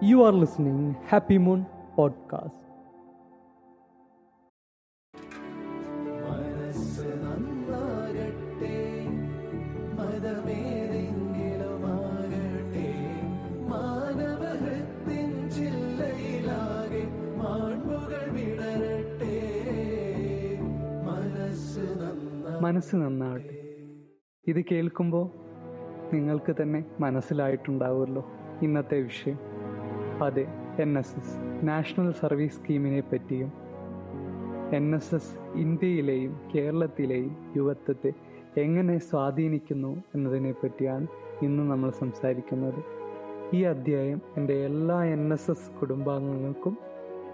You are listening Happy Moon Podcast. മനസ്സ് നന്നാവട്ടെ ഇത് കേൾക്കുമ്പോൾ നിങ്ങൾക്ക് തന്നെ മനസ്സിലായിട്ടുണ്ടാവുമല്ലോ ഇന്നത്തെ വിഷയം. അതെ N S S national service സ്കീമിനെ പറ്റിയും എൻ എസ് എസ് ഇന്ത്യയിലെയും കേരളത്തിലെയും യുവത്വത്തെ എങ്ങനെ സ്വാധീനിക്കുന്നു എന്നതിനെ പറ്റിയാണ് ഇന്ന് നമ്മൾ സംസാരിക്കുന്നത്. ഈ അധ്യായം എന്റെ എല്ലാ എൻ എസ് എസ് കുടുംബാംഗങ്ങൾക്കും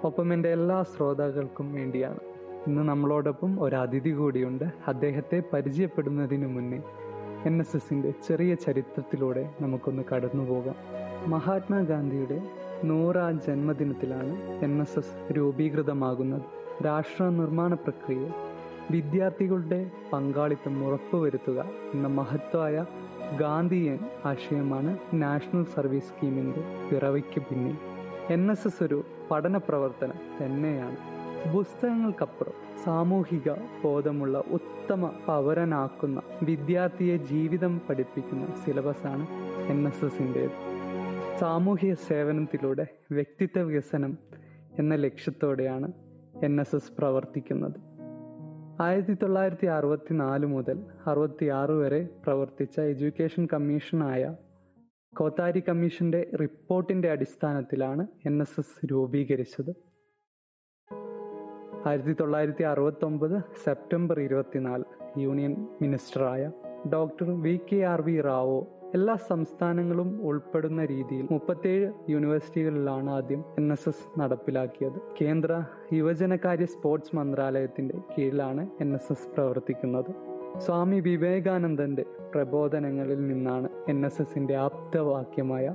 ഒപ്പം എന്റെ എല്ലാ ശ്രോതാക്കൾക്കും വേണ്ടിയാണ്. ഇന്ന് നമ്മളോടൊപ്പം ഒരു അതിഥി കൂടിയുണ്ട്. അദ്ദേഹത്തെ പരിചയപ്പെടുന്നതിനു മുന്നേ എൻ എസ് എസിന്റെ ചെറിയ ചരിത്രത്തിലൂടെ നമുക്കൊന്ന് കടന്നു പോകാം മഹാത്മാഗാന്ധിയുടെ നൂറാം ജന്മദിനത്തിലാണ് എൻ എസ് എസ് രൂപീകൃതമാകുന്നത്. രാഷ്ട്ര നിർമ്മാണ പ്രക്രിയ വിദ്യാർത്ഥികളുടെ പങ്കാളിത്തം ഉറപ്പുവരുത്തുക എന്ന മഹത്തായ ഗാന്ധിയൻ ആശയമാണ് നാഷണൽ സർവീസ് സ്കീമിന്റെ പിറവിക്ക് പിന്നിൽ. എൻ എസ് എസ് ഒരു പഠന പ്രവർത്തനം തന്നെയാണ്. പുസ്തകങ്ങൾക്കപ്പുറം സാമൂഹിക ബോധമുള്ള ഉത്തമ പൗരനാക്കുന്ന വിദ്യാർത്ഥിയെ ജീവിതം പഠിപ്പിക്കുന്ന സിലബസാണ് എൻ എസ് എസിന്റേത് സാമൂഹിക സേവനത്തിലൂടെ വ്യക്തിത്വ വികസനം എന്ന ലക്ഷ്യത്തോടെയാണ് എൻ എസ് എസ് പ്രവർത്തിക്കുന്നത്. ആയിരത്തി തൊള്ളായിരത്തി അറുപത്തി നാല് മുതൽ അറുപത്തി ആറ് വരെ പ്രവർത്തിച്ച എഡ്യൂക്കേഷൻ കമ്മീഷനായ കോത്താരി കമ്മീഷന്റെ റിപ്പോർട്ടിന്റെ അടിസ്ഥാനത്തിലാണ് എൻ എസ് എസ് രൂപീകരിച്ചത്. ആയിരത്തി തൊള്ളായിരത്തി അറുപത്തൊമ്പത് സെപ്റ്റംബർ ഇരുപത്തിനാല് union മിനിസ്റ്ററായ doctor V K R V Rao എല്ലാ സംസ്ഥാനങ്ങളും ഉൾപ്പെടുന്ന രീതിയിൽ മുപ്പത്തേഴ് യൂണിവേഴ്സിറ്റികളിലാണ് ആദ്യം എൻ എസ് എസ് നടപ്പിലാക്കിയത്. കേന്ദ്ര യുവജനകാര്യ സ്പോർട്സ് മന്ത്രാലയത്തിന്റെ കീഴിലാണ് എൻ എസ് എസ് പ്രവർത്തിക്കുന്നത്. സ്വാമി വിവേകാനന്ദന്റെ പ്രബോധനങ്ങളിൽ നിന്നാണ് എൻ എസ് എസിന്റെ ആപ്തവാക്യമായ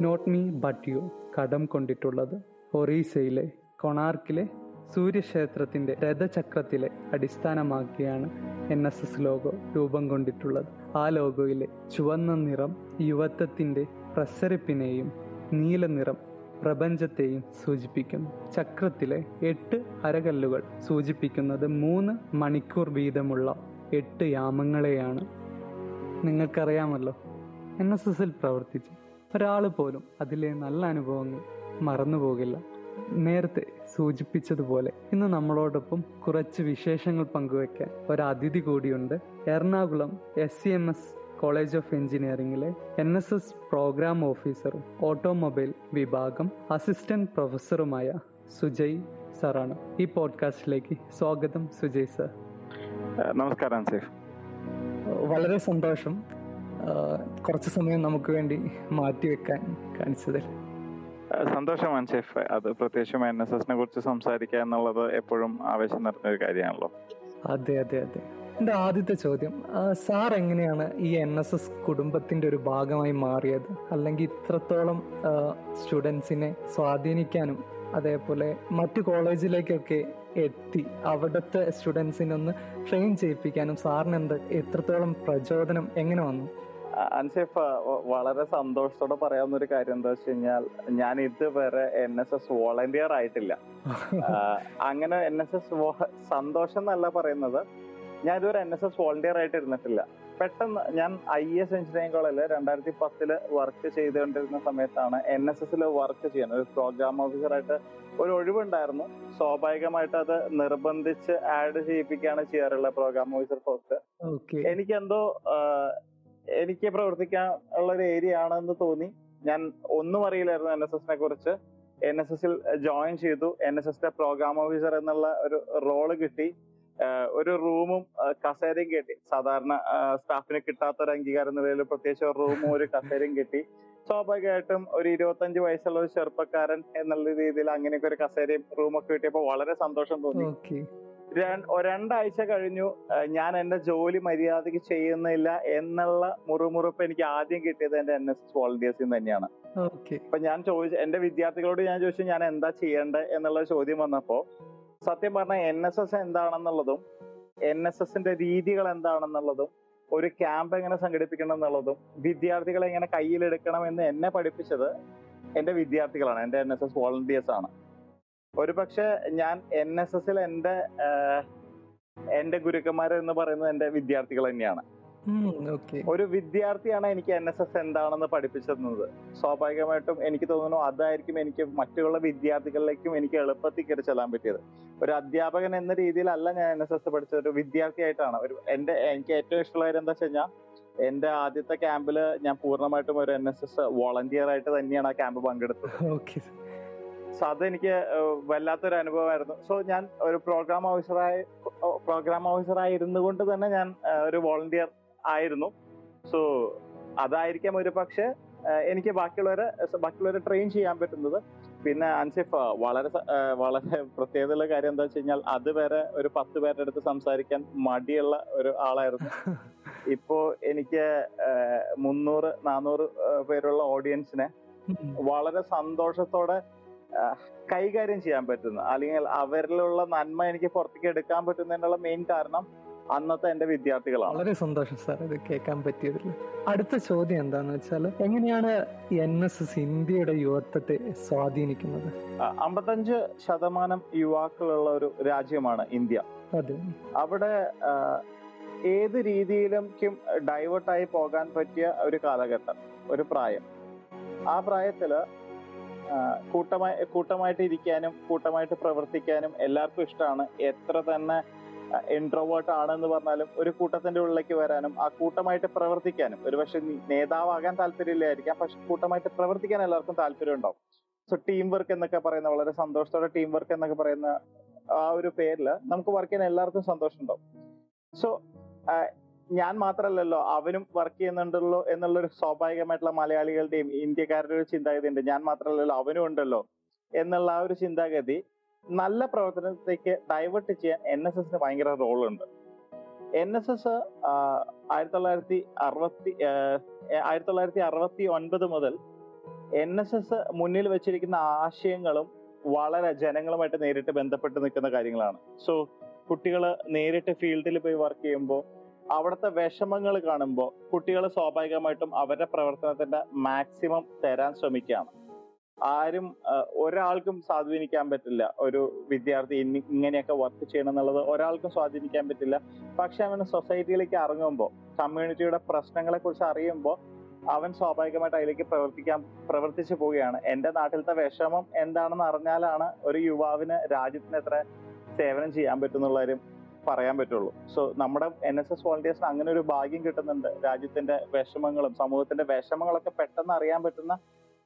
നോട്ട് മീ ബട്ട് യു കടം കൊണ്ടിട്ടുള്ളത് ഒറീസയിലെ കൊണാർക്കിലെ സൂര്യക്ഷേത്രത്തിന്റെ രഥചക്രത്തിലെ അടിസ്ഥാനമാക്കിയാണ് എൻ എസ് എസ് ലോഗോ രൂപം കൊണ്ടിട്ടുള്ളത്. ആ ലോഗോയിലെ ചുവന്ന നിറം യുവത്വത്തിന്റെ പ്രസരിപ്പിനെയും നീല നിറം പ്രപഞ്ചത്തെയും സൂചിപ്പിക്കുന്നു. ചക്രത്തിലെ എട്ട് അരകല്ലുകൾ സൂചിപ്പിക്കുന്നത് മൂന്ന് മണിക്കൂർ വീതമുള്ള എട്ട് യാമങ്ങളെയാണ്. നിങ്ങൾക്കറിയാമല്ലോ എൻ എസ് എസിൽ പ്രവർത്തിച്ച് ഒരാൾ പോലും അതിലെ നല്ല അനുഭവങ്ങൾ മറന്നുപോകില്ല. നേരത്തെ സൂചിപ്പിച്ചതുപോലെ ഇന്ന് നമ്മളോടൊപ്പം കുറച്ച് വിശേഷങ്ങൾ പങ്കുവയ്ക്കാൻ ഒരു അതിഥി കൂടിയുണ്ട്. Ernakulam S C M S college of എഞ്ചിനീയറിംഗിലെ N S S programme ഓഫീസറും ഓട്ടോമൊബൈൽ വിഭാഗം അസിസ്റ്റന്റ് പ്രൊഫസറുമായ സുജയ് സാറാണ്. ഈ പോഡ്കാസ്റ്റിലേക്ക് സ്വാഗതം സുജയ് സർ. നമസ്കാരം സേഫ്. വളരെ സന്തോഷം. കുറച്ച് സമയം നമുക്ക് വേണ്ടി മാറ്റിവെക്കാൻ കാണിച്ചതിൽ. സന്തോഷമാണ് ഷെഫ്. അത് പ്രത്യേകിച്ചും എൻ എസ് എസിനെ കുറിച്ച് സംസാരിക്കുക എന്നുള്ളത് എപ്പോഴും ആവേശം നിറഞ്ഞ ഒരു കാര്യമാണല്ലോ. അതെ അതെ അതെ. എന്റെ ആദ്യത്തെ ചോദ്യം സാർ എങ്ങനെയാണ് ഈ എൻ എസ് എസ് കുടുംബത്തിന്റെ ഒരു ഭാഗമായി മാറിയത്? അല്ലെങ്കിൽ ഇത്രത്തോളം സ്റ്റുഡൻസിനെ സ്വാധീനിക്കാനും അതേപോലെ മറ്റു കോളേജിലേക്കൊക്കെ എത്തി അവിടുത്തെ സ്റ്റുഡൻസിനൊന്ന് ട്രെയിൻ ചെയ്യിപ്പിക്കാനും സാറിന് എന്ത് എത്രത്തോളം പ്രചോദനം എങ്ങനെ വന്നു? അൻഷേഫ് വളരെ സന്തോഷത്തോടെ പറയാവുന്ന ഒരു കാര്യം എന്താ വെച്ച് കഴിഞ്ഞാൽ ഞാൻ ഇതുവരെ എൻ എസ് എസ് വോളണ്ടിയർ ആയിട്ടില്ല. അങ്ങനെ എൻ എസ് എസ് സന്തോഷം എന്നല്ല പറയുന്നത്. ഞാൻ ഇതുവരെ എൻ എസ് എസ് വോളണ്ടിയർ ആയിട്ട് ഇരുന്നിട്ടില്ല പെട്ടെന്ന് ഞാൻ ഐ എസ് എഞ്ചിനീയറിംഗ് കോളേജിൽ രണ്ടായിരത്തി പത്തിൽ വർക്ക് ചെയ്തുകൊണ്ടിരുന്ന സമയത്താണ് എൻ എസ് എസിൽ വർക്ക് ചെയ്യാൻ ഒരു പ്രോഗ്രാം ഓഫീസറായിട്ട് ഒരു ഒഴിവുണ്ടായിരുന്നു. സ്വാഭാവികമായിട്ട് അത് നിർബന്ധിച്ച് ആഡ് ചെയ്യിപ്പിക്കുകയാണ് ചെയ്യാറുള്ള പ്രോഗ്രാം ഓഫീസർ പോസ്റ്റ് എനിക്കെന്തോ ആഹ്, എനിക്ക് പ്രവർത്തിക്കാൻ ഉള്ള ഒരു ഏരിയ ആണെന്ന് തോന്നി. ഞാൻ ഒന്നും അറിയില്ലായിരുന്നു എൻ എസ് എസിനെ കുറിച്ച്. എൻ എസ് എസിൽ ജോയിൻ ചെയ്തു. എൻ എസ് എസിന്റെ പ്രോഗ്രാം ഓഫീസർ എന്നുള്ള ഒരു റോൾ കിട്ടി. ഒരു റൂമും കസേരയും കിട്ടി. സാധാരണ സ്റ്റാഫിന് കിട്ടാത്ത ഒരു അംഗീകാരം നിലയിൽ പ്രത്യേകിച്ച് ഒരു റൂമും ഒരു കസേരയും കിട്ടി. സ്വാഭാവികമായിട്ടും ഒരു ഇരുപത്തഞ്ച് വയസ്സുള്ള ഒരു ചെറുപ്പക്കാരൻ എന്നുള്ള രീതിയിൽ അങ്ങനെയൊക്കെ ഒരു കസേരയും റൂമൊക്കെ കിട്ടിയപ്പോൾ വളരെ സന്തോഷം തോന്നി. രണ്ടാഴ്ച കഴിഞ്ഞു. ഞാൻ എന്റെ ജോലി മര്യാദയ്ക്ക് ചെയ്യുന്നില്ല എന്നുള്ള മുറുമുറുപ്പ് എനിക്ക് ആദ്യം കിട്ടിയത് എന്റെ എൻ എസ് എസ് വോളണ്ടിയേഴ്സിൽ തന്നെയാണ്. അപ്പൊ ഞാൻ ചോദിച്ചു എന്റെ വിദ്യാർത്ഥികളോട് ഞാൻ ചോദിച്ചു ഞാൻ എന്താ ചെയ്യേണ്ടത് എന്നുള്ള ചോദ്യം വന്നപ്പോ സത്യം പറഞ്ഞാൽ എൻ എസ് എസ് എന്താണെന്നുള്ളതും എൻ എസ് എസിന്റെ രീതികൾ എന്താണെന്നുള്ളതും ഒരു ക്യാമ്പ് എങ്ങനെ സംഘടിപ്പിക്കണം എന്നുള്ളതും വിദ്യാർത്ഥികളെ എങ്ങനെ കയ്യിലെടുക്കണം എന്ന് എന്നെ പഠിപ്പിച്ചത് എന്റെ വിദ്യാർത്ഥികളാണ് എന്റെ എൻ എസ് എസ് വോളണ്ടിയേഴ്സ് ആണ്. ഒരു പക്ഷെ ഞാൻ എൻ എസ് എസിൽ എന്റെ എന്റെ ഗുരുക്കന്മാർ എന്ന് പറയുന്നത് എന്റെ വിദ്യാർത്ഥികൾ തന്നെയാണ്. ഒരു വിദ്യാർത്ഥിയാണ് എനിക്ക് എൻ എസ് എസ് എന്താണെന്ന് പഠിപ്പിച്ചിരുന്നത് സ്വാഭാവികമായിട്ടും എനിക്ക് തോന്നുന്നു അതായിരിക്കും എനിക്ക് മറ്റുള്ള വിദ്യാർത്ഥികളിലേക്കും എനിക്ക് എളുപ്പത്തിൽ കയറി ചെല്ലാൻ പറ്റിയത്. ഒരു അധ്യാപകൻ എന്ന രീതിയിലല്ല ഞാൻ എൻ എസ് എസ് പഠിച്ചത്. ഒരു വിദ്യാർത്ഥിയായിട്ടാണ്. ഒരു എന്റെ എനിക്ക് ഏറ്റവും ഇഷ്ടമുള്ള കാര്യം എന്താ വെച്ച് കഴിഞ്ഞാൽ എന്റെ ആദ്യത്തെ ക്യാമ്പിൽ ഞാൻ പൂർണമായിട്ടും ഒരു എൻ എസ് എസ് വോളണ്ടിയർ ആയിട്ട് തന്നെയാണ് ആ ക്യാമ്പ് പങ്കെടുത്തത്. സോ അതെനിക്ക് വല്ലാത്തൊരു അനുഭവമായിരുന്നു. സോ ഞാൻ ഒരു പ്രോഗ്രാം ഓഫീസറായി പ്രോഗ്രാം ഓഫീസറായി ഇരുന്നു കൊണ്ട് തന്നെ ഞാൻ ഒരു വോളണ്ടിയർ ആയിരുന്നു. സോ അതായിരിക്കാം ഒരു പക്ഷെ എനിക്ക് ബാക്കിയുള്ളവരെ ബാക്കിയുള്ളവരെ ട്രെയിൻ ചെയ്യാൻ പറ്റുന്നത്. പിന്നെ അൻസിഫ് വളരെ വളരെ പ്രത്യേകതയുള്ള കാര്യം എന്താ വെച്ച് കഴിഞ്ഞാൽ അതുവരെ ഒരു പത്ത് പേരുടെ അടുത്ത് സംസാരിക്കാൻ മടിയുള്ള ഒരു ആളായിരുന്നു. ഇപ്പോ എനിക്ക് മുന്നൂറ് നാനൂറ് പേരുള്ള ഓഡിയൻസിനെ വളരെ സന്തോഷത്തോടെ കൈകാര്യം ചെയ്യാൻ പറ്റുന്നു. അല്ലെങ്കിൽ അവരിലുള്ള നന്മ എനിക്ക് പുറത്തേക്ക് എടുക്കാൻ പറ്റുന്നതിനുള്ള മെയിൻ കാരണം അന്നത്തെ എന്റെ വിദ്യാർത്ഥികളാണ്. വളരെ സന്തോഷം സാർ ഇത് കേൾക്കാൻ പറ്റിയതിൽ. അടുത്ത ചോദ്യം എന്താന്ന് വെച്ചാൽ എങ്ങനെയാണ് എൻ എസ് എസ് ഇന്ത്യയുടെ യുവത്വത്തെ സ്വാധീനിക്കുന്നത്? അമ്പത്തഞ്ച് ശതമാനം യുവാക്കളുള്ള ഒരു രാജ്യമാണ് ഇന്ത്യ. അതെ. അവിടെ ഏത് രീതിയിലും ഡൈവേർട്ടായി പോകാൻ പറ്റിയ ഒരു കാലഘട്ടം ഒരു പ്രായം. ആ പ്രായത്തിൽ കൂട്ടമായി കൂട്ടമായിട്ട് ഇരിക്കാനും കൂട്ടമായിട്ട് പ്രവർത്തിക്കാനും എല്ലാവർക്കും ഇഷ്ടമാണ് എത്ര തന്നെ ഇൻട്രോവേർട്ട് ആണെന്ന് പറഞ്ഞാലും ഒരു കൂട്ടത്തിന്റെ ഉള്ളിലേക്ക് വരാനും ആ കൂട്ടമായിട്ട് പ്രവർത്തിക്കാനും. ഒരുപക്ഷെ നേതാവാകാൻ താല്പര്യമില്ലായിരിക്കാം പക്ഷെ കൂട്ടമായിട്ട് പ്രവർത്തിക്കാൻ എല്ലാവർക്കും താല്പര്യം ഉണ്ടാവും സോ ടീം വർക്ക് എന്നൊക്കെ പറയുന്ന വളരെ സന്തോഷത്തോടെ ടീം വർക്ക് എന്നൊക്കെ പറയുന്ന ആ ഒരു പേരിൽ നമുക്ക് വർക്ക് ചെയ്യാൻ എല്ലാവർക്കും സന്തോഷം ഉണ്ടാവും സോ ഞാൻ മാത്രമല്ലല്ലോ അവനും വർക്ക് ചെയ്യുന്നുണ്ടല്ലോ എന്നുള്ളൊരു സ്വാഭാവികമായിട്ടുള്ള മലയാളികളുടെയും ഇന്ത്യക്കാരുടെ ഒരു ചിന്താഗതി ഉണ്ട് ഞാൻ മാത്രമല്ലല്ലോ അവനും ഉണ്ടല്ലോ എന്നുള്ള ആ ഒരു ചിന്താഗതി നല്ല പ്രവർത്തനത്തിലേക്ക് ഡൈവേർട്ട് ചെയ്യാൻ എൻ എസ് എസിന് ഭയങ്കര റോളുണ്ട് എൻ എസ് എസ് ആയിരത്തി തൊള്ളായിരത്തി അറുപത്തി ആയിരത്തി തൊള്ളായിരത്തി അറുപത്തി ഒൻപത് മുതൽ എൻ എസ് എസ് മുന്നിൽ വെച്ചിരിക്കുന്ന ആശയങ്ങളും വളരെ ജനങ്ങളുമായിട്ട് നേരിട്ട് ബന്ധപ്പെട്ട് നിൽക്കുന്ന കാര്യങ്ങളാണ്. സോ കുട്ടികൾ നേരിട്ട് ഫീൽഡിൽ പോയി വർക്ക് ചെയ്യുമ്പോൾ അവിടുത്തെ വിഷമങ്ങൾ കാണുമ്പോൾ കുട്ടികൾ സ്വാഭാവികമായിട്ടും അവരുടെ പ്രവർത്തനത്തിന്റെ മാക്സിമം തരാൻ ശ്രമിക്കുകയാണ്. ആരും ഒരാൾക്കും സ്വാധീനിക്കാൻ പറ്റില്ല ഒരു വിദ്യാർത്ഥി ഇങ്ങനെയൊക്കെ വർക്ക് ചെയ്യണം എന്നുള്ളത് ഒരാൾക്കും സ്വാധീനിക്കാൻ പറ്റില്ല. പക്ഷെ അവന് സൊസൈറ്റിയിലേക്ക് ഇറങ്ങുമ്പോൾ കമ്മ്യൂണിറ്റിയുടെ പ്രശ്നങ്ങളെ കുറിച്ച് അറിയുമ്പോൾ അവൻ സ്വാഭാവികമായിട്ട് അതിലേക്ക് പ്രവർത്തിക്കാൻ പ്രവർത്തിച്ചു പോവുകയാണ്. എന്റെ നാട്ടിലത്തെ വിഷമം എന്താണെന്ന് അറിഞ്ഞാലാണ് ഒരു യുവാവിന് രാജ്യത്തിന് എത്ര സേവനം ചെയ്യാൻ പറ്റുന്നുള്ള കാര്യം പറയാൻ പറ്റുള്ളൂ. സോ നമ്മുടെ എൻ എസ് എസ് വോളണ്ടിയേഴ്സിന് അങ്ങനെ ഒരു ഭാഗ്യം കിട്ടുന്നുണ്ട്. രാജ്യത്തിന്റെ വിഷമങ്ങളും സമൂഹത്തിന്റെ വിഷമങ്ങളൊക്കെ പെട്ടെന്ന് അറിയാൻ പറ്റുന്ന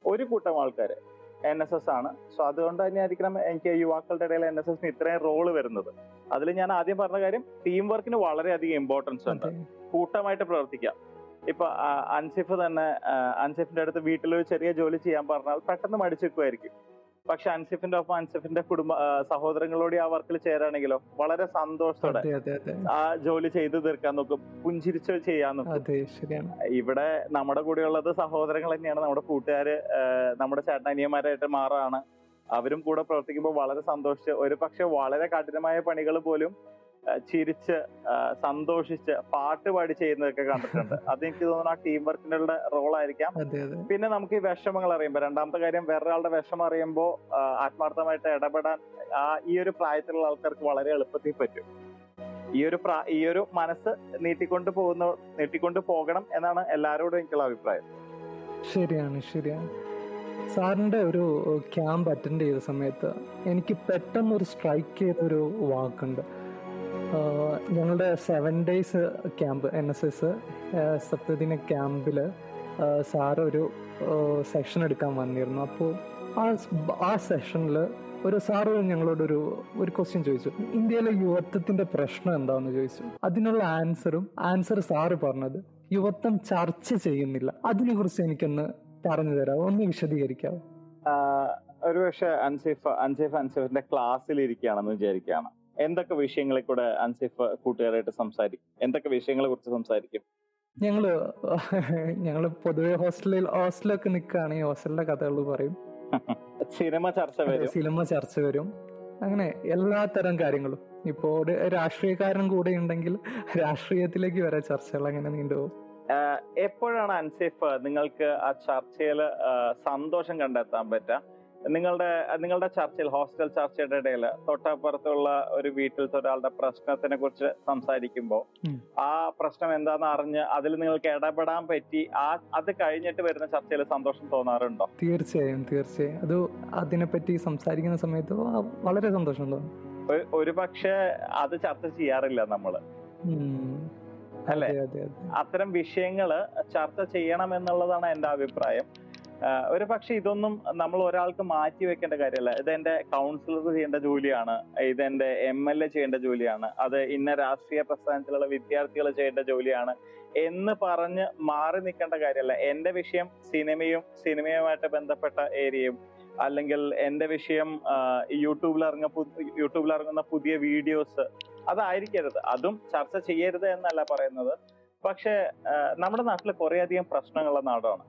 ഒരു കൂട്ടം ആൾക്കാർ എൻ എസ് എസ് ആണ്. സോ അതുകൊണ്ട് തന്നെ ആയിരിക്കണം എനിക്ക് യുവാക്കളുടെ ഇടയിൽ എൻ എസ് എസിന് ഇത്രയും റോൾ വരുന്നത്. അതിൽ ഞാൻ ആദ്യം പറഞ്ഞ കാര്യം ടീം വർക്കിന് വളരെയധികം ഇമ്പോർട്ടൻസ് ഉണ്ട്. കൂട്ടമായിട്ട് പ്രവർത്തിക്കാം. ഇപ്പൊ അൻസിഫ് തന്നെ അൻസിഫിന്റെ അടുത്ത് വീട്ടിൽ ഒരു ചെറിയ ജോലി ചെയ്യാൻ പറഞ്ഞാൽ പെട്ടെന്ന് മടിച്ചു വെക്കുമായിരിക്കും പക്ഷെ അൻസിഫിന്റെ ഒപ്പം അൻസിഫിന്റെ കുടുംബ സഹോദരങ്ങളോട് ആ വർക്കിൽ ചേരാണെങ്കിലോ വളരെ സന്തോഷത്തോടെ ആ ജോലി ചെയ്തു തീർക്കാൻ നോക്കും പുഞ്ചിരിച്ച് ചെയ്യാൻ നോക്കും. ഇവിടെ നമ്മുടെ കൂടെയുള്ളത് സഹോദരങ്ങൾ തന്നെയാണ് നമ്മുടെ കൂട്ടുകാര് നമ്മുടെ ചേട്ടനിയന്മാരായിട്ട് മാറാണ്. അവരും കൂടെ പ്രവർത്തിക്കുമ്പോൾ വളരെ സന്തോഷിച്ച് ഒരു പക്ഷെ വളരെ കഠിനമായ പണികൾ പോലും ചിരിച്ച് സന്തോഷിച്ച് പാട്ട് പാടി ചെയ്യുന്നതൊക്കെ കണ്ടിട്ടുണ്ട്. അത് എനിക്ക് തോന്നുന്നു ആ ടീം വർക്കിനുള്ള റോൾ ആയിരിക്കാം. പിന്നെ നമുക്ക് ഈ വിഷമങ്ങൾ അറിയുമ്പോൾ രണ്ടാമത്തെ കാര്യം വേറൊരാളുടെ വിഷമം അറിയുമ്പോൾ ആത്മാർത്ഥമായിട്ട് ഇടപെടാൻ ആ ഈ ഒരു പ്രായത്തിലുള്ള ആൾക്കാർക്ക് വളരെ എളുപ്പത്തിൽ പറ്റും. ഈ ഒരു പ്രാ ഈ ഒരു മനസ്സ് നീട്ടിക്കൊണ്ട് പോകുന്ന നീട്ടിക്കൊണ്ട് പോകണം എന്നാണ് എല്ലാവരോടും എനിക്കുള്ള അഭിപ്രായം. ശരിയാണ് ശരിയാണ്. സാറിന്റെ ഒരു ക്യാമ്പ് അറ്റൻഡ് ചെയ്ത സമയത്ത് എനിക്ക് പെട്ടെന്ന് ഒരു സ്ട്രൈക്ക് ചെയ്ത ഒരു വാക്കുണ്ട്. ഞങ്ങളുടെ seven days camp N S S സത്യദിന ക്യാമ്പിൽ സാറ് ഒരു സെഷൻ എടുക്കാൻ വന്നിരുന്നു. അപ്പോൾ ആ ആ സെഷനിൽ ഒരു സാറ് ഞങ്ങളോടൊരു ഒരു ക്വസ്റ്റ്യൻ ചോദിച്ചു. ഇന്ത്യയിലെ യുവത്വത്തിന്റെ പ്രശ്നം എന്താണെന്ന് ചോദിച്ചു. അതിനുള്ള ആൻസറും ആൻസർ സാറ് പറഞ്ഞത് യുവത്വം ചർച്ച ചെയ്യുന്നില്ല. അതിനെ കുറിച്ച് എനിക്കൊന്ന് പറഞ്ഞു തരാമോ ഒന്ന് വിശദീകരിക്കാവോ? ആഹ് ഒരു പക്ഷെ അൻസിഫ് അൻസിഫ് അൻസിഫിന്റെ ക്ലാസ്സിൽ ഇരിക്കുകയാണെന്ന് വിചാരിക്കുകയാണ്. എന്തൊക്കെ വിഷയങ്ങളെ കൂടെ അൻസിഫ് കൂട്ടുകാരായിട്ട് സംസാരിക്കും എന്തൊക്കെ വിഷയങ്ങളെ കുറിച്ച് സംസാരിക്കും? ഞങ്ങൾ ഞങ്ങൾ പൊതുവെ ഹോസ്റ്റലിൽ ഹോസ്റ്റലൊക്കെ നിൽക്കുകയാണെങ്കിൽ ഹോസ്റ്റലിലെ കഥകൾ പറയും. സിനിമ ചർച്ച വരും. സിനിമ ചർച്ച വരും. അങ്ങനെ എല്ലാ തരം കാര്യങ്ങളും. ഇപ്പോ ഒരു രാഷ്ട്രീയക്കാരൻ കൂടെ ഉണ്ടെങ്കിൽ രാഷ്ട്രീയത്തിലേക്ക് വരെ ചർച്ചകൾ അങ്ങനെ നീണ്ടുപോകും എപ്പോഴാണ് അൻസിഫ് നിങ്ങൾക്ക് ആ ചർച്ചയിൽ സന്തോഷം കണ്ടെത്താൻ പറ്റുക നിങ്ങളുടെ നിങ്ങളുടെ ചർച്ചയിൽ ഹോസ്റ്റൽ ചർച്ചയുടെ ഇടയിൽ തൊട്ടപ്പുറത്തുള്ള ഒരു വീട്ടിലത്തെ ഒരാളുടെ പ്രശ്നത്തിനെ കുറിച്ച് സംസാരിക്കുമ്പോൾ ആ പ്രശ്നം എന്താണെന്ന് അറിഞ്ഞ് അതിൽ നിങ്ങൾക്ക് ഇടപെടാൻ പറ്റി ആ അത് കഴിഞ്ഞിട്ട് വരുന്ന ചർച്ചയിൽ സന്തോഷം തോന്നാറുണ്ടോ? തീർച്ചയായും തീർച്ചയായും. അത് അതിനെപ്പറ്റി സംസാരിക്കുന്ന സമയത്ത് വളരെ സന്തോഷം തോന്നും. ഒരു- പക്ഷെ അത് ചർച്ച ചെയ്യാറില്ല നമ്മൾ. അല്ലെ അല്ലേ? അതെ അതെ അതെ. അത്തരം വിഷയങ്ങൾ ചർച്ച ചെയ്യണം എന്നുള്ളതാണ് എന്റെ അഭിപ്രായം. ഒരു പക്ഷെ ഇതൊന്നും നമ്മൾ ഒരാൾക്ക് മാറ്റി വെക്കേണ്ട കാര്യമല്ല. ഇതെന്റെ കൗൺസിലർ ചെയ്യേണ്ട ജോലിയാണ്. ഇതെന്റെ എം എൽ എ ചെയ്യേണ്ട ജോലിയാണ്. അത് ഇന്ന രാഷ്ട്രീയ പ്രസ്ഥാനത്തിലുള്ള വിദ്യാർത്ഥികൾ ചെയ്യേണ്ട ജോലിയാണ് എന്ന് പറഞ്ഞ് മാറി നിൽക്കേണ്ട കാര്യമല്ല. എന്റെ വിഷയം സിനിമയും സിനിമയുമായിട്ട് ബന്ധപ്പെട്ട ഏരിയയും അല്ലെങ്കിൽ എന്റെ വിഷയം യൂട്യൂബിൽ ഇറങ്ങ യൂട്യൂബിൽ ഇറങ്ങുന്ന പുതിയ വീഡിയോസ് അതായിരിക്കരുത്. അതും ചർച്ച ചെയ്യരുത് എന്നല്ല പറയുന്നത്. പക്ഷെ നമ്മുടെ നാട്ടിൽ കുറെ അധികം പ്രശ്നങ്ങളുള്ള നാടാണ്.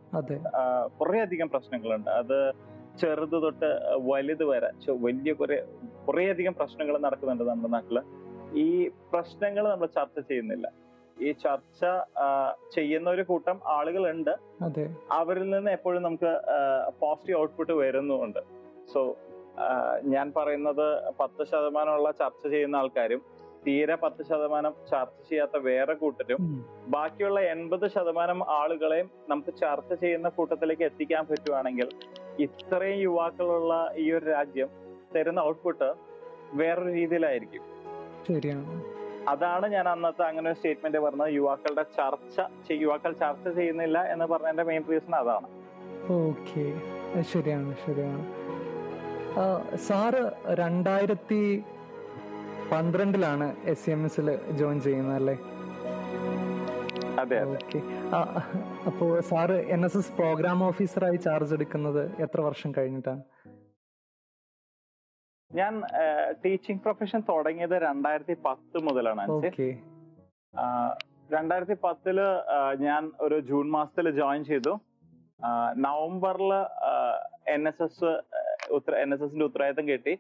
കുറെ അധികം പ്രശ്നങ്ങളുണ്ട്. അത് ചെറുത് തൊട്ട് വലുത് വരെ വലിയ കുറെ കുറെ അധികം പ്രശ്നങ്ങൾ നടക്കുന്നുണ്ട് നമ്മുടെ നാട്ടിൽ. ഈ പ്രശ്നങ്ങൾ നമ്മൾ ചർച്ച ചെയ്യുന്നില്ല. ഈ ചർച്ച ചെയ്യുന്ന ഒരു കൂട്ടം ആളുകളുണ്ട്. അവരിൽ നിന്ന് എപ്പോഴും നമുക്ക് പോസിറ്റീവ് ഔട്ട്പുട്ട് വരുന്നുണ്ട് സോ ഞാൻ പറയുന്നത് പത്ത് ശതമാനമുള്ള ചർച്ച ചെയ്യുന്ന ആൾക്കാരും തീരെ പത്ത് ശതമാനം ചർച്ച ചെയ്യാത്ത വേറെ കൂട്ടരും. ബാക്കിയുള്ള എൺപത് ശതമാനം ആളുകളെയും നമുക്ക് ചർച്ച ചെയ്യുന്ന കൂട്ടത്തിലേക്ക് എത്തിക്കാൻ പറ്റുവാണെങ്കിൽ ഇത്രയും യുവാക്കളുള്ള ഈ ഒരു രാജ്യം തരുന്ന ഔട്ട്പുട്ട് വേറൊരു രീതിയിലായിരിക്കും. ശരിയാണ്. അതാണ് ഞാൻ അന്നത്തെ അങ്ങനെ ഒരു സ്റ്റേറ്റ്മെന്റ് പറഞ്ഞത്. യുവാക്കളുടെ ചർച്ച യുവാക്കൾ ചർച്ച ചെയ്യുന്നില്ല എന്ന് പറഞ്ഞതിന്റെ മെയിൻ റീസൺ അതാണ്. ഓക്കെ ശരിയാണ് ശരിയാണ്. സാറ് രണ്ടായിരത്തി പന്ത്രണ്ടിലാണ് എസ് സി എം എസിൽ ജോയിൻ ചെയ്യുന്നത് അല്ലേ? അതെ അതെ. ഓക്കെ അപ്പോ sir N S S programme ഓഫീസറായി ചാർജ് എടുക്കുന്നത് എത്ര വർഷം കഴിഞ്ഞിട്ടാണ്? ഞാൻ ടീച്ചിങ് പ്രൊഫഷൻ തുടങ്ങിയത് രണ്ടായിരത്തി പത്ത് മുതലാണ് രണ്ടായിരത്തി പത്തിൽ ഞാൻ ഒരു ജൂൺ മാസത്തിൽ ജോയിൻ ചെയ്തു. നവംബറിൽ N S S N S എസിന്റെ ഉത്തരവാദിത്തം കിട്ടി.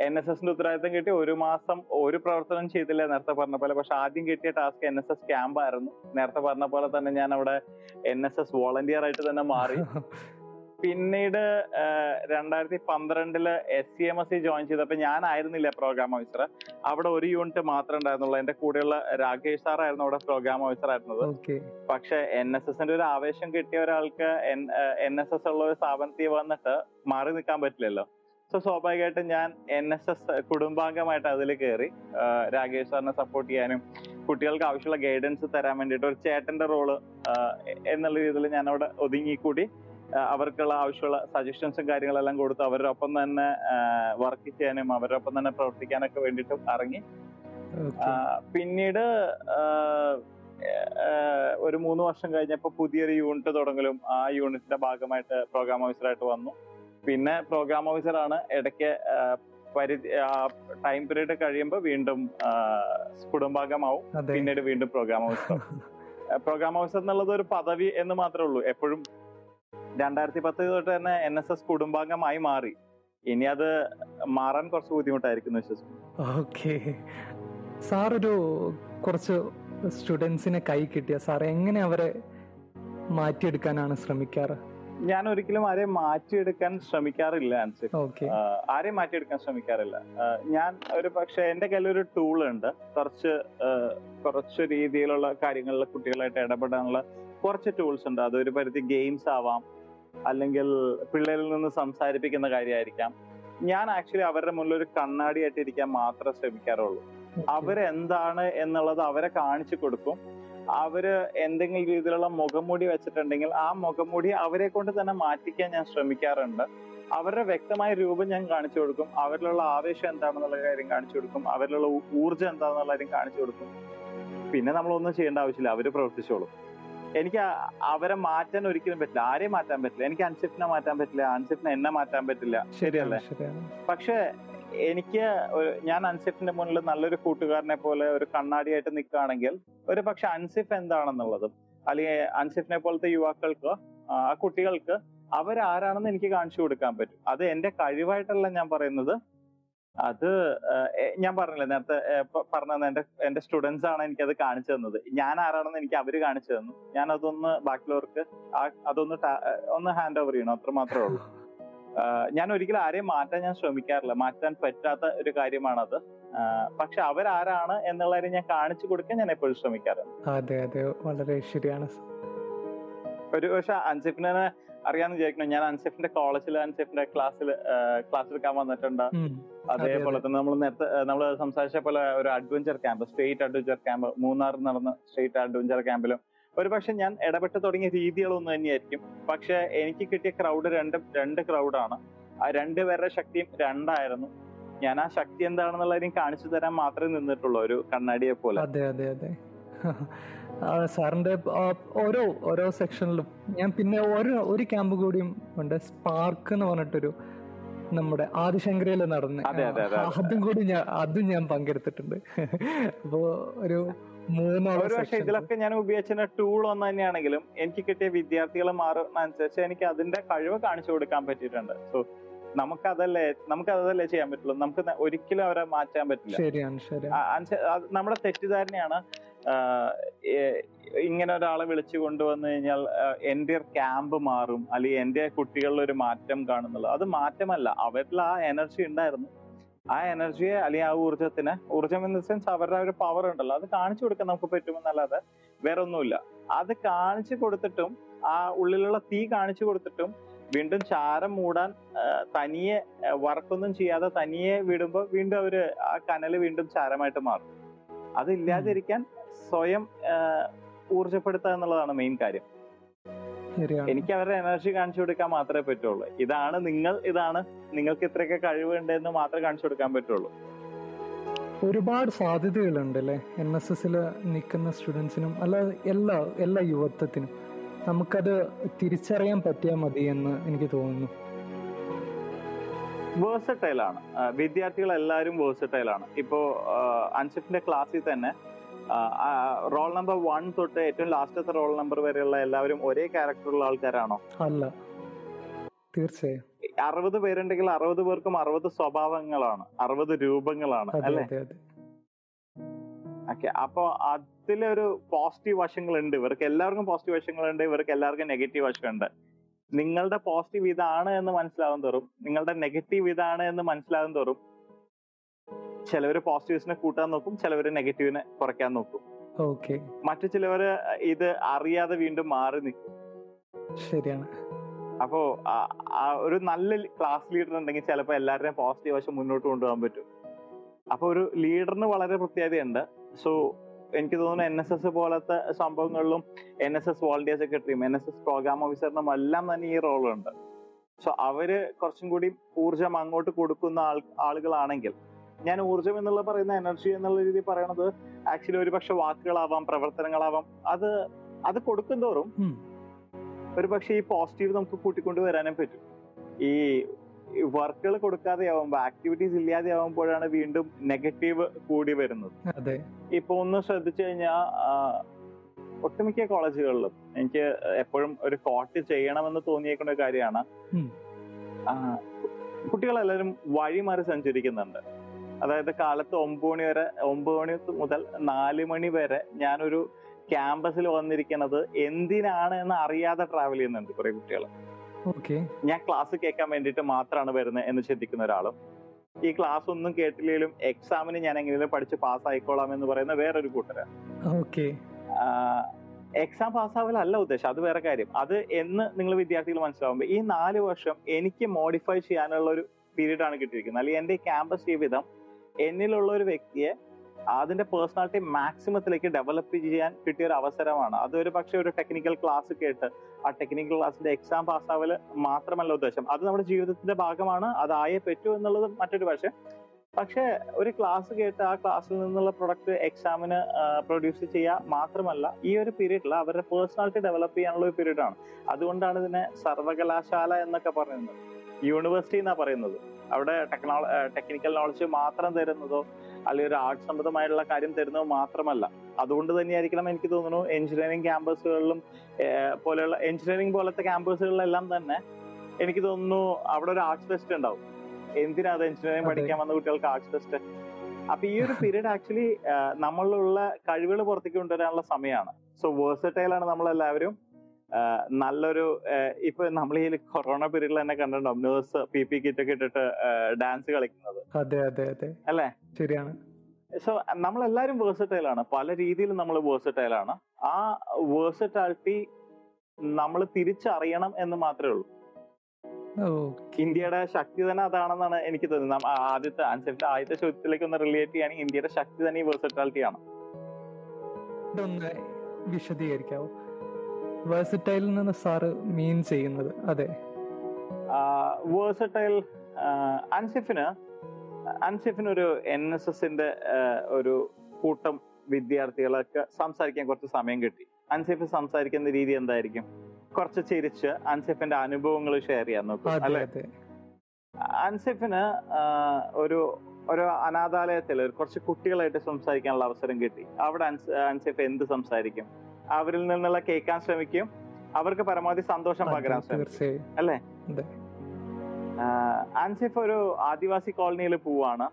എൻ എസ് എസിന്റെ ഉത്തരവാദിത്തം കിട്ടി. ഒരു മാസം ഒരു പ്രവർത്തനം ചെയ്തില്ല നേരത്തെ പറഞ്ഞ പോലെ. പക്ഷെ ആദ്യം കിട്ടിയ task N S S camp ആയിരുന്നു. നേരത്തെ പറഞ്ഞ പോലെ തന്നെ ഞാൻ അവിടെ എൻ എസ് എസ് വോളണ്ടിയർ ആയിട്ട് തന്നെ മാറി. പിന്നീട് രണ്ടായിരത്തി പന്ത്രണ്ടിൽ S C M S C join ചെയ്തപ്പോ ഞാനായിരുന്നില്ല പ്രോഗ്രാം ഓഫീസർ അവിടെ ഒരു യൂണിറ്റ് മാത്രമേ ഉണ്ടായിരുന്നുള്ളൂ. എന്റെ കൂടെയുള്ള രാകേഷ് സാറായിരുന്നു അവിടെ പ്രോഗ്രാം ഓഫീസർ ആയിരുന്നത്. പക്ഷെ എൻ എസ് എസിന്റെ ഒരു ആവേശം കിട്ടിയ ഒരാൾക്ക് എൻ എസ് എസ് ഉള്ള ഒരു സ്ഥാപനത്തിൽ വന്നിട്ട് മാറി നിൽക്കാൻ പറ്റില്ലല്ലോ. സോ സ്വാഭാവികമായിട്ടും ഞാൻ എൻ എസ് എസ് കുടുംബാംഗമായിട്ട് അതിൽ കയറി രാകേഷ് സാറിനെ സപ്പോർട്ട് ചെയ്യാനും കുട്ടികൾക്ക് ആവശ്യമുള്ള ഗൈഡൻസ് തരാൻ വേണ്ടിയിട്ട് ഒരു ചേട്ടന്റെ റോൾ എന്നുള്ള രീതിയിൽ ഞാൻ അവിടെ ഒതുങ്ങിക്കൂടി അവർക്കുള്ള ആവശ്യമുള്ള സജഷൻസും കാര്യങ്ങളെല്ലാം കൊടുത്ത് അവരോടൊപ്പം തന്നെ വർക്ക് ചെയ്യാനും അവരോടൊപ്പം തന്നെ പ്രവർത്തിക്കാനൊക്കെ വേണ്ടിയിട്ട് ഇറങ്ങി. പിന്നീട് ഒരു മൂന്ന് വർഷം കഴിഞ്ഞപ്പോൾ പുതിയൊരു യൂണിറ്റ് തുടങ്ങലും ആ യൂണിറ്റിന്റെ ഭാഗമായിട്ട് പ്രോഗ്രാം ഓഫീസറായിട്ട് വന്നു. പിന്നെ പ്രോഗ്രാം ഓഫീസറാണ് ഇടയ്ക്ക് പരിധി ടൈം പീരീഡ് കഴിയുമ്പോൾ വീണ്ടും കുടുംബാംഗമാവും. പിന്നീട് വീണ്ടും പ്രോഗ്രാം ഓഫീസർ പ്രോഗ്രാം ഓഫീസർ എന്നുള്ളത് ഒരു പദവി എന്ന് മാത്രമേ ഉള്ളൂ. എപ്പോഴും രണ്ടായിരത്തി പത്ത് തൊട്ട് തന്നെ എൻ എസ് എസ് കുടുംബാംഗമായി മാറി. ഇനി അത് മാറാൻ കുറച്ച് ബുദ്ധിമുട്ടായിരിക്കും സാറൊരു വിശ്വസിക്കുന്നു. ഓക്കെ. സാർ ഒരു കുറച്ച് സ്റ്റുഡൻസിനെ കൈ കിട്ടിയ സാർ എങ്ങനെ അവരെ മാറ്റിയെടുക്കാനാണ് ശ്രമിക്കാറ്? ഞാൻ ഒരിക്കലും ആരെയും മാറ്റിയെടുക്കാൻ ശ്രമിക്കാറില്ല ആൻസി ആരെയും മാറ്റിയെടുക്കാൻ ശ്രമിക്കാറില്ല. ഞാൻ ഒരു പക്ഷെ എന്റെ കയ്യിൽ ഒരു ടൂൾ ഉണ്ട് കുറച്ച് കുറച്ച് രീതിയിലുള്ള കാര്യങ്ങളിൽ കുട്ടികളായിട്ട് ഇടപെടാനുള്ള കുറച്ച് ടൂൾസ് ഉണ്ട്. അതൊരു പരിധി ഗെയിംസ് ആവാം അല്ലെങ്കിൽ പിള്ളേരിൽ നിന്ന് സംസാരിപ്പിക്കുന്ന കാര്യമായിരിക്കാം. ഞാൻ ആക്ച്വലി അവരുടെ മുന്നിൽ ഒരു കണ്ണാടിയായിട്ട് ഇരിക്കാൻ മാത്രമേ ശ്രമിക്കാറുള്ളൂ. അവരെന്താണ് എന്നുള്ളത് അവരെ കാണിച്ചു കൊടുക്കും. അവർ എന്തെങ്കിലും രീതിയിലുള്ള മുഖംമൂടി വെച്ചിട്ടുണ്ടെങ്കിൽ ആ മുഖംമൂടി അവരെ കൊണ്ട് തന്നെ മാറ്റിക്കാൻ ഞാൻ ശ്രമിക്കാറുണ്ട്. അവരുടെ വ്യക്തമായ രൂപം ഞാൻ കാണിച്ചു കൊടുക്കും. അവരിലുള്ള ആവേശം എന്താണെന്നുള്ള കാര്യം കാണിച്ചു കൊടുക്കും. അവരിലുള്ള ഊർജം എന്താണെന്നുള്ള കാര്യം കാണിച്ചു കൊടുക്കും. പിന്നെ നമ്മളൊന്നും ചെയ്യേണ്ട ആവശ്യമില്ല. അവർ പ്രവർത്തിച്ചോളും. എനിക്ക് അവരെ മാറ്റാൻ ഒരിക്കലും പറ്റില്ല. ആരെയും മാറ്റാൻ പറ്റില്ല. എനിക്ക് അൻസിഫിനെ മാറ്റാൻ പറ്റില്ല. അൻസിഫിനെ എന്നെ മാറ്റാൻ പറ്റില്ല. ശരിയല്ലേ പക്ഷെ എനിക്ക് ഞാൻ അൻസിഫിന്റെ മുന്നിൽ നല്ലൊരു കൂട്ടുകാരനെ പോലെ ഒരു കണ്ണാടിയായിട്ട് നിൽക്കുകയാണെങ്കിൽ ഒരു പക്ഷെ അൻസിഫ് എന്താണെന്നുള്ളതും അല്ലെങ്കിൽ അൻസിഫിനെ പോലത്തെ യുവാക്കൾക്ക് ആ കുട്ടികൾക്ക് അവരാരാണെന്ന് എനിക്ക് കാണിച്ചു കൊടുക്കാൻ പറ്റും. അത് എന്റെ കഴിവായിട്ടല്ല ഞാൻ പറയുന്നത്. അത് ഞാൻ പറഞ്ഞില്ലേ നേരത്തെ പറഞ്ഞത് എന്റെ എന്റെ സ്റ്റുഡൻസ് ആണ് എനിക്ക് അത് കാണിച്ചു തന്നത്. ഞാൻ ആരാണെന്ന് എനിക്ക് അവർ കാണിച്ചു തന്നു. ഞാൻ അതൊന്ന് ബാക്കിയുള്ളവർക്ക് അതൊന്ന് ഒന്ന് ഹാൻഡ് ഓവർ ചെയ്യണം അത്ര മാത്രമേ ഉള്ളൂ. ഞാൻ ഒരിക്കലും ആരെയും മാറ്റാൻ ഞാൻ ശ്രമിക്കാറില്ല. മാറ്റാൻ പറ്റാത്ത ഒരു കാര്യമാണത്. പക്ഷെ അവരാരാണ് എന്നുള്ള കാര്യം ഞാൻ കാണിച്ചു കൊടുക്കാൻ ഞാൻ എപ്പോഴും ശ്രമിക്കാറുണ്ട്. അതെ അതെ. വളരെ ശരിയാണ്. ഒരു പക്ഷെ അൻസിഫിനെ അറിയാന്ന് വിചാരിക്കണം ഞാൻ അൻസിഫിന്റെ കോളേജിൽ അൻസിഫിന്റെ ക്ലാസ്സിൽ ക്ലാസ് എടുക്കാൻ വന്നിട്ടുണ്ട്. അതേപോലെ തന്നെ നമ്മൾ നേരത്തെ നമ്മൾ സംസാരിച്ച പോലെ ഒരു adventure camp state adventure camp മൂന്നാറിൽ നടന്ന സ്റ്റേറ്റ് അഡ്വഞ്ചർ ക്യാമ്പിലും ഒരു പക്ഷെ ഞാൻ ഇടപെട്ട് തുടങ്ങിയ രീതികളൊന്നും തന്നെയായിരിക്കും. പക്ഷെ എനിക്ക് കിട്ടിയ ക്രൗഡ് രണ്ട് രണ്ട് ക്രൗഡാണ് ആ രണ്ട് രണ്ടുപേരുടെ ശക്തിയും രണ്ടായിരുന്നു. ഞാൻ ആ ശക്തി എന്താണെന്നുള്ള എനിക്ക് കാണിച്ചു തരാൻ മാത്രമേ നിന്നിട്ടുള്ളൂ ഒരു കണ്ണാടിയെ പോലെ. അതെ അതെ അതെ. സാറിന്റെ ഓരോ ഓരോ സെക്ഷനിലും ഞാൻ പിന്നെ ഓരോ ഒരു ക്യാമ്പ് കൂടിയും ഉണ്ട്. സ്പാർക്ക് എന്ന് പറഞ്ഞിട്ടൊരു നമ്മുടെ ആദിശങ്കരയിൽ നടന്ന്. അതെ, കൂടി ഞാൻ അതും ഞാൻ പങ്കെടുത്തിട്ടുണ്ട്. അപ്പോ ഒരു ഒരു പക്ഷെ. ഇതിലൊക്കെ ഞാൻ ഉപയോഗിച്ചിരുന്ന ടൂൾ ഒന്ന് തന്നെയാണെങ്കിലും എനിക്ക് കിട്ടിയ വിദ്യാർത്ഥികളെ മാറുന്നതനുസരിച്ച് എനിക്ക് അതിന്റെ കഴിവ് കാണിച്ചു കൊടുക്കാൻ പറ്റിയിട്ടുണ്ട്. സോ നമുക്കതല്ലേ നമുക്ക് അതല്ലേ ചെയ്യാൻ പറ്റുള്ളൂ. നമുക്ക് ഒരിക്കലും അവരെ മാറ്റാൻ പറ്റില്ല. നമ്മുടെ തെറ്റിദ്ധാരണയാണ് ഇങ്ങനെ ഒരാളെ വിളിച്ചു കൊണ്ടുവന്നു കഴിഞ്ഞാൽ എന്റെ ക്യാമ്പ് മാറും അല്ലെങ്കിൽ എന്റെ കുട്ടികളിൽ ഒരു മാറ്റം കാണുന്നുള്ളൂ അത് മാറ്റമല്ല. അവരിൽ ആ എനർജി ഉണ്ടായിരുന്നു. ആ എനർജിയെ അല്ലെങ്കിൽ ആ ഊർജത്തിന് ഊർജം ഇൻ ദ സെൻസ് അവരുടെ ഒരു പവർ ഉണ്ടല്ലോ. അത് കാണിച്ചു കൊടുക്കാൻ നമുക്ക് പറ്റുമെന്നല്ലാതെ വേറെ ഒന്നുമില്ല. അത് കാണിച്ചു കൊടുത്തിട്ടും ആ ഉള്ളിലുള്ള തീ കാണിച്ചു കൊടുത്തിട്ടും വീണ്ടും ചാരം മൂടാൻ തനിയെ വർക്കൊന്നും ചെയ്യാതെ തനിയെ വിടുമ്പോൾ വീണ്ടും അവർ ആ കനൽ വീണ്ടും ചാരമായിട്ട് മാറും. അതില്ലാതിരിക്കാൻ സ്വയം ഊർജപ്പെടുത്തുക എന്നുള്ളതാണ് മെയിൻ കാര്യം. എനിക്ക് അവരുടെ എനർജി കാണിച്ചു കൊടുക്കാൻ മാത്രമേ പറ്റുള്ളൂ. ഇതാണ് നിങ്ങൾ ഇതാണ് നിങ്ങൾക്ക് ഇത്രയൊക്കെ കഴിവുണ്ടെന്ന് മാത്രമേ കാണിച്ചു കൊടുക്കാൻ പറ്റുള്ളൂ. ഒരുപാട് സാധ്യതകളുണ്ട് അല്ലേ? എൻ എസ് എസിൽ നിൽക്കുന്ന സ്റ്റുഡൻസിനും അല്ല എല്ലാ എല്ലാ യുവത്വത്തിനും. നമുക്കത് തിരിച്ചറിയാൻ പറ്റിയാൽ മതി എന്ന് എനിക്ക് തോന്നുന്നു. വേഴ്സറ്റൈലാണ് വിദ്യാർത്ഥികൾ എല്ലാവരും വേഴ്സറ്റൈലാണ് ഇപ്പോ അൻസിഫിന്റെ ക്ലാസ്സിൽ തന്നെ റോൾ നമ്പർ വൺ തൊട്ട് ഏറ്റവും ലാസ്റ്റത്തെ റോൾ നമ്പർ വരെയുള്ള എല്ലാവരും ഒരേ ക്യാരക്ടറുള്ള ആൾക്കാരാണോ? അല്ല. തീർച്ചയായും. അറുപത് പേരുണ്ടെങ്കിൽ അറുപത് പേർക്കും അറുപത് സ്വഭാവങ്ങളാണ്. അറുപത് രൂപങ്ങളാണ് അല്ലേ? ഓക്കെ അപ്പൊ അതിലൊരു പോസിറ്റീവ് വശങ്ങളുണ്ട്. ഇവർക്ക് എല്ലാവർക്കും പോസിറ്റീവ് വശങ്ങളുണ്ട്. ഇവർക്ക് എല്ലാവർക്കും നെഗറ്റീവ് വശമുണ്ട്. നിങ്ങളുടെ പോസിറ്റീവ് ഇതാണ് എന്ന് മനസ്സിലാവും തോറും നിങ്ങളുടെ നെഗറ്റീവ് ഇതാണ് എന്ന് മനസ്സിലാവും തോറും ചിലവര് പോസിറ്റീവ്സിനെ കൂട്ടാൻ നോക്കും ചിലവർ നെഗറ്റീവിനെ കുറയ്ക്കാൻ നോക്കും. ഓക്കെ മറ്റു ചിലവര് ഇത് അറിയാതെ വീണ്ടും മാറി നിൽക്കും. ശരിയാണ്. അപ്പോ ഒരു നല്ല ക്ലാസ് ലീഡർ ഉണ്ടെങ്കിൽ ചിലപ്പോൾ എല്ലാവരുടെയും പോസിറ്റീവ് വശം മുന്നോട്ട് കൊണ്ടുപോകാൻ പറ്റും. അപ്പൊ ഒരു ലീഡറിന് വളരെ പ്രത്യേകതയുണ്ട്. സോ എനിക്ക് തോന്നുന്നു എൻ എസ് എസ് പോലത്തെ സംഭവങ്ങളിലും എൻ എസ് എസ് വോളണ്ടിയർ സെക്രട്ടറിയും എൻ എസ് എസ് പ്രോഗ്രാം ഓഫീസറിനും എല്ലാം തന്നെ ഈ റോളുണ്ട് സോ അവർ കുറച്ചും കൂടി ഊർജം അങ്ങോട്ട് കൊടുക്കുന്ന ആൾ ആളുകളാണെങ്കിൽ ഞാൻ ഊർജം എന്നുള്ള പറയുന്ന എനർജി എന്നുള്ള രീതി പറയണത് ആക്ച്വലി ഒരു പക്ഷെ വാക്കുകളാവാം പ്രവർത്തനങ്ങളാവാം. അത് അത് കൊടുക്കും തോറും ഒരു പക്ഷെ ഈ പോസിറ്റീവ് നമുക്ക് കൂട്ടിക്കൊണ്ട് വരാനും പറ്റും. ഈ വർക്കുകൾ കൊടുക്കാതെ ആവുമ്പോ ആക്ടിവിറ്റീസ് ഇല്ലാതെ ആവുമ്പോഴാണ് വീണ്ടും നെഗറ്റീവ് കൂടി വരുന്നത്. ഇപ്പൊ ഒന്ന് ശ്രദ്ധിച്ചു കഴിഞ്ഞാൽ ഒട്ടുമിക്ക കോളേജുകളിലും എനിക്ക് എപ്പോഴും ഒരു കോട്ട് ചെയ്യണമെന്ന് തോന്നിയേക്കുന്ന ഒരു കാര്യമാണ് കുട്ടികളെല്ലാരും കുട്ടികളെല്ലാവരും വഴിമാറി സഞ്ചരിക്കുന്നുണ്ട്. അതായത് കാലത്ത് ഒമ്പത് മണി വരെ ഒമ്പത് മണി മുതൽ നാല് മണി വരെ ഞാനൊരു ക്യാമ്പസിൽ വന്നിരിക്കുന്നത് എന്തിനാണ് എന്ന് അറിയാതെ ട്രാവൽ ചെയ്യുന്നുണ്ട് കുറെ കുട്ടികൾ. ഓക്കെ. ഞാൻ ക്ലാസ് കേൾക്കാൻ വേണ്ടിയിട്ട് മാത്രമാണ് വരുന്നത് എന്ന് ചിന്തിക്കുന്ന ഒരാളും. ഈ ക്ലാസ് ഒന്നും കേട്ടില്ലെങ്കിലും എക്സാമിന് ഞാൻ എങ്ങനെയും പഠിച്ച് പാസ് ആയിക്കോളാം എന്ന് പറയുന്ന വേറൊരു കൂട്ടരാണ് ഓക്കെ. എക്സാം പാസ്സാവലല്ല ഉദ്ദേശം അത് വേറെ കാര്യം. അത് എന്ന് നിങ്ങൾ വിദ്യാർത്ഥികൾ മനസ്സിലാവുമ്പോൾ ഈ നാല് വർഷം എനിക്ക് മോഡിഫൈ ചെയ്യാനുള്ള ഒരു പീരീഡ് ആണ് കിട്ടിയിരിക്കുന്നത്. അല്ലെങ്കിൽ എന്റെ ക്യാമ്പസ് ജീവിതം എന്നിലുള്ള ഒരു വ്യക്തിയെ അതിന്റെ പേഴ്സണാലിറ്റി മാക്സിമത്തിലേക്ക് ഡെവലപ്പ് ചെയ്യാൻ കിട്ടിയ ഒരു അവസരമാണ്. അതൊരു പക്ഷേ ഒരു ടെക്നിക്കൽ ക്ലാസ് കേട്ട് ആ ടെക്നിക്കൽ ക്ലാസ്സിന്റെ എക്സാം പാസ്സാവൽ മാത്രമല്ല ഉദ്ദേശം. അത് നമ്മുടെ ജീവിതത്തിന്റെ ഭാഗമാണ്. അതായേ പറ്റൂ എന്നുള്ളത് മറ്റൊരു പക്ഷേ. പക്ഷെ ഒരു ക്ലാസ് കേട്ട് ആ ക്ലാസ്സിൽ നിന്നുള്ള പ്രൊഡക്റ്റ് എക്സാമിന് പ്രൊഡ്യൂസ് ചെയ്യുക മാത്രമല്ല ഈ ഒരു പീരീഡിൽ അവരുടെ പേഴ്സണാലിറ്റി ഡെവലപ്പ് ചെയ്യാനുള്ള ഒരു പീരീഡാണ് അതുകൊണ്ടാണ് ഇതിനെ സർവകലാശാല എന്നൊക്കെ പറയുന്നത്. യൂണിവേഴ്സിറ്റി എന്നാ പറയുന്നത്. അവിടെ ടെക്നോ ടെക്നിക്കൽ നോളജ് മാത്രം തരുന്നതോ അല്ലെങ്കിൽ ഒരു ആർട്സ് സംബന്ധമായിട്ടുള്ള കാര്യം തരുന്നത് മാത്രമല്ല. അതുകൊണ്ട് തന്നെയായിരിക്കണം എനിക്ക് തോന്നുന്നു എഞ്ചിനീയറിംഗ് ക്യാമ്പസുകളിലും പോലെയുള്ള എഞ്ചിനീയറിംഗ് പോലത്തെ ക്യാമ്പസുകളിലെല്ലാം തന്നെ എനിക്ക് തോന്നുന്നു അവിടെ ഒരു ആർട്സ് ഫെസ്റ്റ് ഉണ്ടാവും. എന്തിനാ അത് എഞ്ചിനീയറിംഗ് പഠിക്കാൻ വന്ന കുട്ടികൾക്ക് ആർട്സ് ഫെസ്റ്റ് അപ്പൊ ഈ ഒരു പീരീഡ് ആക്ച്വലി നമ്മളിലുള്ള കഴിവുകൾ പുറത്തേക്ക് കൊണ്ടുവരാനുള്ള സമയമാണ്. സോ വേഴ്സറ്റൈൽ ആണ് നമ്മളെല്ലാവരും. നല്ലൊരു ഇപ്പൊ നമ്മൾ ഈ കൊറോണ പീരീഡിൽ തന്നെ കണ്ടിട്ടുണ്ടോ? നേഴ്സ് പി പി കിറ്റ് ഒക്കെ ഇട്ടിട്ട് ഡാൻസ് കളിക്കുന്നത്. അതെ അതെ അതെ. അല്ലേ? ശരിയാണ്. സോ നമ്മളെല്ലാരും വേഴ്സറ്റൈൽ ആണ് പല രീതിയിൽ നമ്മൾ വേഴ്സറ്റൈൽ ആണ് ആ വേഴ്സറ്റാലിറ്റി നമ്മൾ തിരിച്ചറിയണം എന്ന് മാത്രമേ ഉള്ളൂ. ഇന്ത്യയുടെ ശക്തി തന്നെ അതാണെന്നാണ് എനിക്ക് തോന്നുന്നത്. ആദ്യത്തെ ആൻസറിന്റെ ആദ്യത്തെ ചോദ്യത്തിലേക്ക് ഒന്ന് റിലേറ്റ് ചെയ്യുകയാണെങ്കിൽ ഇന്ത്യയുടെ ശക്തി തന്നെ ഈ വേഴ്സറ്റാലിറ്റി ആണ് വിശദീകരിക്കാവോ? വേഴ്സറ്റൈലിൽ നിന്ന് സാറ് മീൻ ചെയ്യുന്നത്. അതെ. വേഴ്സറ്റൈൽ അൻസിഫിന് അൻസിഫിന് ഒരു എൻ എസ് എസിന്റെ ഒരു കൂട്ടം വിദ്യാർത്ഥികളൊക്കെ സംസാരിക്കാൻ കുറച്ച് സമയം കിട്ടി. അൻസിഫ് സംസാരിക്കുന്ന രീതി എന്തായിരിക്കും? കുറച്ച് ചിരിച്ച് അൻസിഫിന്റെ അനുഭവങ്ങൾ ഷെയർ ചെയ്യാൻ നോക്കും അല്ലെ? അൻസിഫിന് ഒരു ഒരു അനാഥാലയത്തിൽ കുറച്ച് കുട്ടികളായിട്ട് സംസാരിക്കാനുള്ള അവസരം കിട്ടി. അവിടെ അൻസ് അൻസിഫ് എന്ത് സംസാരിക്കും? അവരിൽ നിന്നുള്ള കേൾക്കാൻ ശ്രമിക്കും. അവർക്ക് പരമാവധി സന്തോഷം പകരാൻ ശ്രമിക്കും. അല്ലേ? ആൻസിഫ് അൻസിഫ് ഒരു ആദിവാസി കോളനിയിൽ പോവാണ്.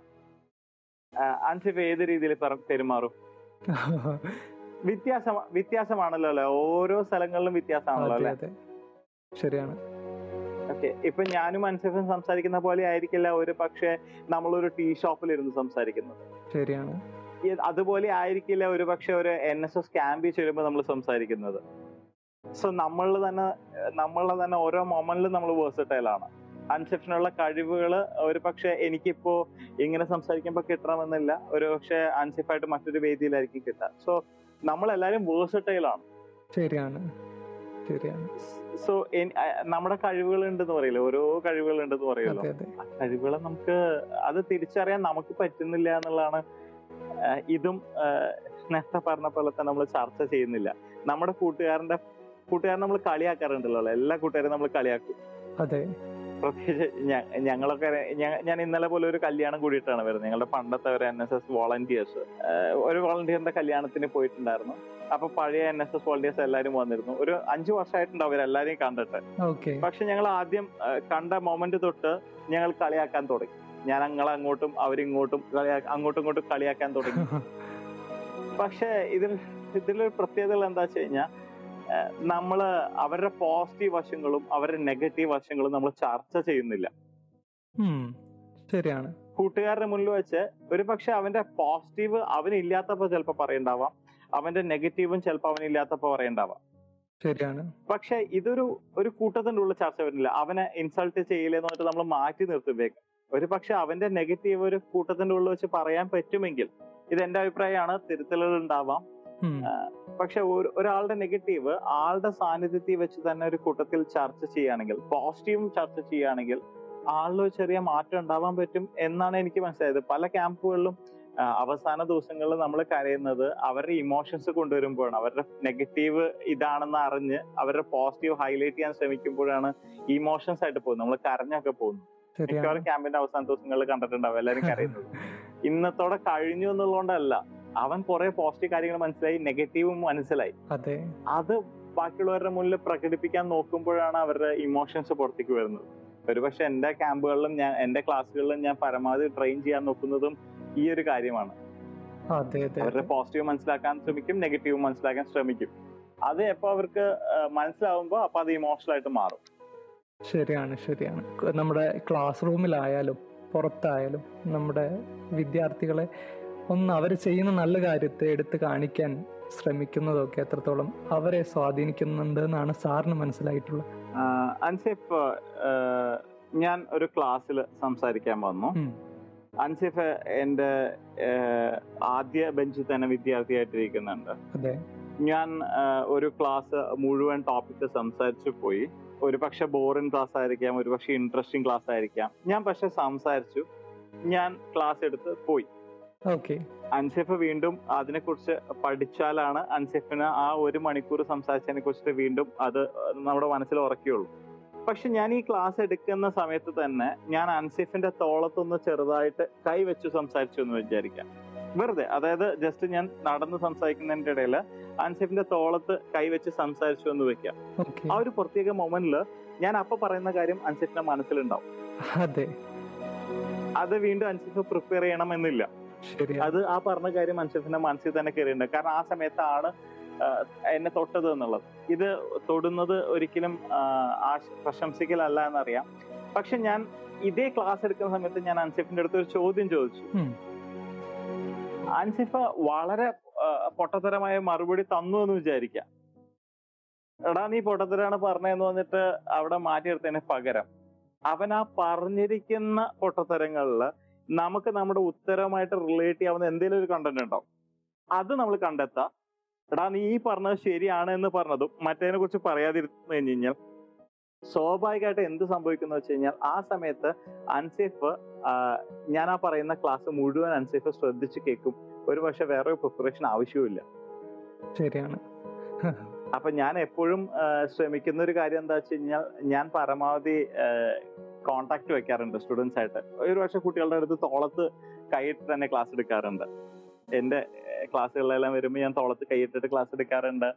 ആൻസിഫ് ഏത് രീതിയിൽ പെരുമാറും? വ്യത്യാസം വ്യത്യാസമാണല്ലോ അല്ലെ? ഓരോ സ്ഥലങ്ങളിലും വ്യത്യാസമാണല്ലോ അല്ലെ? ശരിയാണ്. ഓക്കെ ഇപ്പൊ ഞാനും അൻസിഫും സംസാരിക്കുന്ന പോലെ ആയിരിക്കില്ല ഒരു പക്ഷെ നമ്മളൊരു ടീ ഷോപ്പിൽ ഇരുന്ന് സംസാരിക്കുന്നത്. ശരിയാണ്. അതുപോലെ ആയിരിക്കില്ല ഒരു പക്ഷെ ഒരു എൻ എസ് എസ് ക്യാമ്പിൽ ചെല്ലുമ്പോൾ നമ്മൾ സംസാരിക്കുന്നത്. സോ നമ്മൾ തന്നെ നമ്മളെ തന്നെ ഓരോ മൊമെന്റിലും നമ്മൾ വേഴ്സറ്റൈലാണ് അൻസെഫിനുള്ള അൻസിഫിനുള്ള കഴിവുകൾ ഒരു പക്ഷെ എനിക്കിപ്പോ ഇങ്ങനെ സംസാരിക്കുമ്പോൾ കിട്ടണമെന്നില്ല. ഒരു പക്ഷെ അൻസിഫായിട്ട് മറ്റൊരു വേദിയിലായിരിക്കും കിട്ടുക. സോ നമ്മളെല്ലാരും വേഴ്സറ്റൈലാണ് ശരിയാണ്. ശരിയാണ്. സോ നമ്മുടെ കഴിവുകൾ ഉണ്ടെന്ന് പറയില്ല? ഓരോ കഴിവുകൾ ഉണ്ടെന്ന് പറയല്ലോ ആ കഴിവുകളെ നമുക്ക് അത് തിരിച്ചറിയാൻ നമുക്ക് പറ്റുന്നില്ല എന്നുള്ളതാണ് ഇതും നേരത്തെ പറഞ്ഞ പോലെ തന്നെ നമ്മൾ ചർച്ച ചെയ്യുന്നില്ല. നമ്മുടെ കൂട്ടുകാരന്റെ കൂട്ടുകാരൻ നമ്മൾ കളിയാക്കാറുണ്ടല്ലോ എല്ലാ കൂട്ടുകാരും നമ്മൾ കളിയാക്കും. അതെ. പ്രത്യേകിച്ച് ഞങ്ങളൊക്കെ ഞാൻ ഇന്നലെ പോലെ ഒരു കല്യാണം കൂടിയിട്ടാണ് വരുന്നത്. ഞങ്ങളുടെ പണ്ടത്തെ ഒരു എൻ എസ് എസ് വോളണ്ടിയേഴ്സ് ഒരു വോളണ്ടിയറിന്റെ കല്യാണത്തിന് പോയിട്ടുണ്ടായിരുന്നു. അപ്പൊ പഴയ എൻ എസ് എസ് വോളണ്ടിയേഴ്സ് എല്ലാരും വന്നിരുന്നു. ഒരു അഞ്ചു വർഷമായിട്ടുണ്ടാവും അവരെല്ലാരെയും കണ്ടിട്ട്. പക്ഷെ ഞങ്ങൾ ആദ്യം കണ്ട മൊമെന്റ് തൊട്ട് ഞങ്ങൾ കളിയാക്കാൻ തുടങ്ങി. ഞാൻ ഞങ്ങൾ അങ്ങോട്ടും അവരിങ്ങോട്ടും അങ്ങോട്ടും ഇങ്ങോട്ടും കളിയാക്കാൻ തുടങ്ങി. പക്ഷെ ഇതിൽ ഇതിലൊരു പ്രത്യേകത എന്താ വെച്ച് കഴിഞ്ഞാൽ നമ്മൾ അവരുടെ പോസിറ്റീവ് വശങ്ങളും അവരുടെ നെഗറ്റീവ് വശങ്ങളും നമ്മൾ ചർച്ച ചെയ്യുന്നില്ല. ശരിയാണ്. കൂട്ടുകാരുടെ മുന്നിൽ വെച്ച് ഒരു പക്ഷെ അവന്റെ പോസിറ്റീവ് അവനില്ലാത്തപ്പോ ചിലപ്പോ പറയണ്ടാവാം അവന്റെ നെഗറ്റീവും ചിലപ്പോ അവനില്ലാത്തപ്പോ പറയണ്ടാവാം. ശരിയാണ്. പക്ഷെ ഇതൊരു ഒരു കൂട്ടത്തിന്റെ ഉള്ളിൽ ചർച്ച വരുന്നില്ല. അവനെ ഇൻസൾട്ട് ചെയ്യില്ലെന്ന് പറഞ്ഞിട്ട് നമ്മൾ മാറ്റി നിർത്തുമ്പേക്ക് ഒരു പക്ഷെ അവന്റെ നെഗറ്റീവ് ഒരു കൂട്ടത്തിന്റെ ഉള്ളിൽ വെച്ച് പറയാൻ പറ്റുമെങ്കിൽ ഇത് എന്റെ അഭിപ്രായമാണ് തിരുത്തലുകൾ ഉണ്ടാവാം. പക്ഷെ ഒരാളുടെ നെഗറ്റീവ് ആളുടെ സാന്നിധ്യത്തിൽ വെച്ച് തന്നെ ഒരു കൂട്ടത്തിൽ ചർച്ച ചെയ്യുകയാണെങ്കിൽ പോസിറ്റീവും ചർച്ച ചെയ്യുകയാണെങ്കിൽ ആളിൽ ചെറിയ മാറ്റം ഉണ്ടാവാൻ പറ്റും എന്നാണ് എനിക്ക് മനസ്സിലായത്. പല ക്യാമ്പുകളിലും അവസാന ദിവസങ്ങളിൽ നമ്മൾ കരയുന്നത് അവരുടെ ഇമോഷൻസ് കൊണ്ടുവരുമ്പോഴാണ്. അവരുടെ നെഗറ്റീവ് ഇതാണെന്ന് അറിഞ്ഞ് അവരുടെ പോസിറ്റീവ് ഹൈലൈറ്റ് ചെയ്യാൻ ശ്രമിക്കുമ്പോഴാണ് ഇമോഷൻസ് ആയിട്ട് പോകുന്നത്. നമ്മൾ കരഞ്ഞൊക്കെ പോകുന്നു മിക്കവാറും ക്യാമ്പിന്റെ അവസാന ദിവസങ്ങളിൽ കണ്ടിട്ടുണ്ടാവും. എല്ലാവരും കരയുന്നത്. ഇന്നത്തോടെ കഴിഞ്ഞു എന്നുള്ളതുകൊണ്ടല്ല. അവൻ കുറെ പോസിറ്റീവ് കാര്യങ്ങൾ മനസ്സിലായി നെഗറ്റീവും മനസ്സിലായി. അതെ. ബാക്കിയുള്ളവരുടെ മുന്നിൽ പ്രകടിപ്പിക്കാൻ നോക്കുമ്പോഴാണ് അവരുടെ ഇമോഷൻസ് പുറത്തേക്ക് വരുന്നത്. ഒരുപക്ഷെ എന്റെ ക്യാമ്പുകളിലും ഞാൻ എന്റെ ക്ലാസ്സുകളിലും ഞാൻ പരമാവധി ട്രെയിൻ ചെയ്യാൻ നോക്കുന്നതും ഈ ഒരു കാര്യമാണ്. അവരുടെ പോസിറ്റീവ് മനസ്സിലാക്കാൻ ശ്രമിക്കും നെഗറ്റീവ് മനസ്സിലാക്കാൻ ശ്രമിക്കും. അത് എപ്പോ അവർക്ക് മനസ്സിലാവുമ്പോ അപ്പൊ അത് ഇമോഷണൽ ആയിട്ട് മാറും. ശരിയാണ് ശരിയാണ്. നമ്മുടെ ക്ലാസ് റൂമിലായാലും പുറത്തായാലും നമ്മുടെ വിദ്യാർത്ഥികളെ ഒന്ന് അവർ ചെയ്യുന്ന നല്ല കാര്യത്തെ എടുത്തു കാണിക്കാൻ ശ്രമിക്കുന്നതൊക്കെ എത്രത്തോളം അവരെ സ്വാധീനിക്കുന്നുണ്ട് എന്നാണ് സാറിന് മനസ്സിലായിട്ടുള്ളത്. അൻസിഫ് ഞാൻ ഒരു ക്ലാസ്സിൽ സംസാരിക്കാൻ വന്നു. അൻസിഫ് എന്റെ ആദ്യ ബെഞ്ചിൽ തന്നെ വിദ്യാർത്ഥിയായിട്ടിരിക്കുന്നുണ്ട്. ഞാൻ ഒരു ക്ലാസ് മുഴുവൻ ടോപ്പിക്ക് സംസാരിച്ചു പോയി. ഒരു പക്ഷെ ബോറിംഗ് ക്ലാസ് ആയിരിക്കാം ഒരു പക്ഷെ ഇൻട്രസ്റ്റിംഗ് ക്ലാസ് ആയിരിക്കാം. ഞാൻ പക്ഷെ സംസാരിച്ചു. ഞാൻ ക്ലാസ് എടുത്ത് പോയി. ഓക്കെ അൻസിഫ് വീണ്ടും അതിനെക്കുറിച്ച് പഠിച്ചാലാണ് അൻസിഫിന് ആ ഒരു മണിക്കൂർ സംസാരിച്ചതിനെ കുറിച്ചിട്ട് വീണ്ടും അത് നമ്മുടെ മനസ്സിൽ ഉറക്കുകയുള്ളൂ പക്ഷെ ഞാൻ ഈ ക്ലാസ് എടുക്കുന്ന സമയത്ത് തന്നെ ഞാൻ അൻസെഫിന്റെ തോളത്തൊന്ന് ചെറുതായിട്ട് കൈ വെച്ച് സംസാരിച്ചു എന്ന് വിചാരിക്കാം. വെറുതെ അതായത് ജസ്റ്റ് ഞാൻ നടന്ന് സംസാരിക്കുന്നതിന്റെ ഇടയിൽ അൻസിഫിന്റെ തോളത്ത് കൈവച്ച് സംസാരിച്ചു എന്ന് വെക്കാം. ആ ഒരു പ്രത്യേക മൊമെന്റിൽ ഞാൻ അപ്പൊ പറയുന്ന കാര്യം അൻസിഫിന്റെ മനസ്സിലുണ്ടാവും. അതെ. അത് വീണ്ടും അൻസിഫ് പ്രിപ്പയർ ചെയ്യണമെന്നില്ല. അത് ആ പറഞ്ഞ കാര്യം അൻസിഫിന്റെ മനസ്സിൽ തന്നെ കയറിയിട്ടുണ്ട് കാരണം ആ സമയത്താണ് ആണ് എന്നെ തൊട്ടത് എന്നുള്ളത്. ഇത് തൊടുന്നത് ഒരിക്കലും പ്രശംസിക്കലല്ല എന്നറിയാം. പക്ഷെ ഞാൻ ഇതേ ക്ലാസ് എടുക്കുന്ന സമയത്ത് ഞാൻ അൻസിഫിന്റെ അടുത്ത് ഒരു ചോദ്യം ചോദിച്ചു. ഉം. അൻസിഫ വളരെ പൊട്ടത്തരമായ മറുപടി തന്നു എന്ന് വിചാരിക്കാം എടാ നീ പൊട്ടത്തരാണ് പറഞ്ഞതെന്ന് വന്നിട്ട് അവിടെ മാറ്റിയെടുത്തതിന് പകരം അവൻ ആ പറഞ്ഞിരിക്കുന്ന പൊട്ടത്തരങ്ങളിൽ നമുക്ക് നമ്മുടെ ഉത്തരവുമായിട്ട് റിലേറ്റ് ചെയ്യാവുന്ന എന്തെങ്കിലും ഒരു കണ്ടന്റ് ഉണ്ടോ അത് നമ്മൾ കണ്ടെത്താം എടാ നീ ഈ പറഞ്ഞത് ശരിയാണ് എന്ന് പറഞ്ഞതും മറ്റേതിനെ കുറിച്ച് പറയാതിരുന്നു കഴിഞ്ഞു കഴിഞ്ഞാൽ സ്വാഭാവികമായിട്ട് എന്ത് സംഭവിക്കുന്നു വെച്ച് കഴിഞ്ഞാൽ ആ സമയത്ത് അൻസേഫ് ഞാൻ ആ പറയുന്ന ക്ലാസ് മുഴുവൻ അനുസരിച്ച് ശ്രദ്ധിച്ച് കേൾക്കും. ഒരു പക്ഷെ വേറെ പ്രിപ്പറേഷൻ ആവശ്യമില്ല ശരിയാണ്. അപ്പൊ ഞാൻ എപ്പോഴും ശ്രമിക്കുന്ന ഒരു കാര്യം എന്താ വെച്ച് കഴിഞ്ഞാൽ ഞാൻ പരമാവധി കോണ്ടാക്ട് വെക്കാറുണ്ട് സ്റ്റുഡൻസ് ആയിട്ട്. ഒരു പക്ഷെ കുട്ടികളുടെ അടുത്ത് തോളത്ത് കൈയിട്ട് തന്നെ ക്ലാസ് എടുക്കാറുണ്ട്. എന്റെ ക്ലാസ്സുകളിലെല്ലാം വരുമ്പോൾ ഞാൻ തോളത്ത് കൈയിട്ടിട്ട് ക്ലാസ് എടുക്കാറുണ്ട്.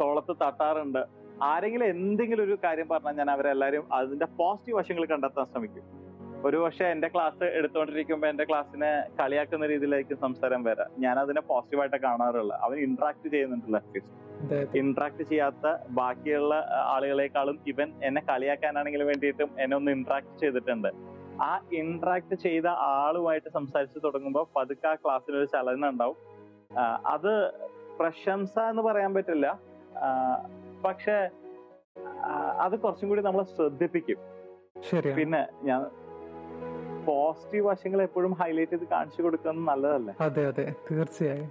തോളത്ത് തട്ടാറുണ്ട്. ആരെങ്കിലും എന്തെങ്കിലും ഒരു കാര്യം പറഞ്ഞാൽ ഞാൻ അവരെല്ലാരും അതിന്റെ പോസിറ്റീവ് വശങ്ങൾ കണ്ടെത്താൻ ശ്രമിക്കും. ഒരു പക്ഷെ എന്റെ ക്ലാസ് എടുത്തുകൊണ്ടിരിക്കുമ്പോൾ എന്റെ ക്ലാസ്സിനെ കളിയാക്കുന്ന രീതിയിലായിരിക്കും സംസാരം വരാം. ഞാൻ അതിനെ പോസിറ്റീവായിട്ട് കാണാറുള്ളത് അവൻ ഇന്ററാക്ട് ചെയ്യുന്നുണ്ടല്ലോ അറ്റ്ലീസ്റ്റ് ഇന്ററാക്ട് ചെയ്യാത്ത ബാക്കിയുള്ള ആളുകളെക്കാളും ഇവൻ എന്നെ കളിയാക്കാനാണെങ്കിലും വേണ്ടിയിട്ടും എന്നെ ഒന്ന് ഇന്ററാക്ട് ചെയ്തിട്ടുണ്ട്. ആ ഇന്ററാക്ട് ചെയ്ത ആളുമായിട്ട് സംസാരിച്ച് തുടങ്ങുമ്പോൾ പതുക്കെ ആ ക്ലാസ്സിൽ ഒരു ചലനം ഉണ്ടാവും. അത് പ്രശംസ എന്ന് പറയാൻ പറ്റില്ല. പക്ഷെ അത് കുറച്ചും കൂടി നമ്മളെ ശ്രദ്ധിപ്പിക്കും. പിന്നെ ഞാൻ പോസിറ്റീവ് വശങ്ങൾ എപ്പോഴും ഹൈലൈറ്റ് ചെയ്ത് കാണിച്ചു കൊടുക്കുന്നത് നല്ലതല്ലേ? അതെ അതെ. തീർച്ചയായും.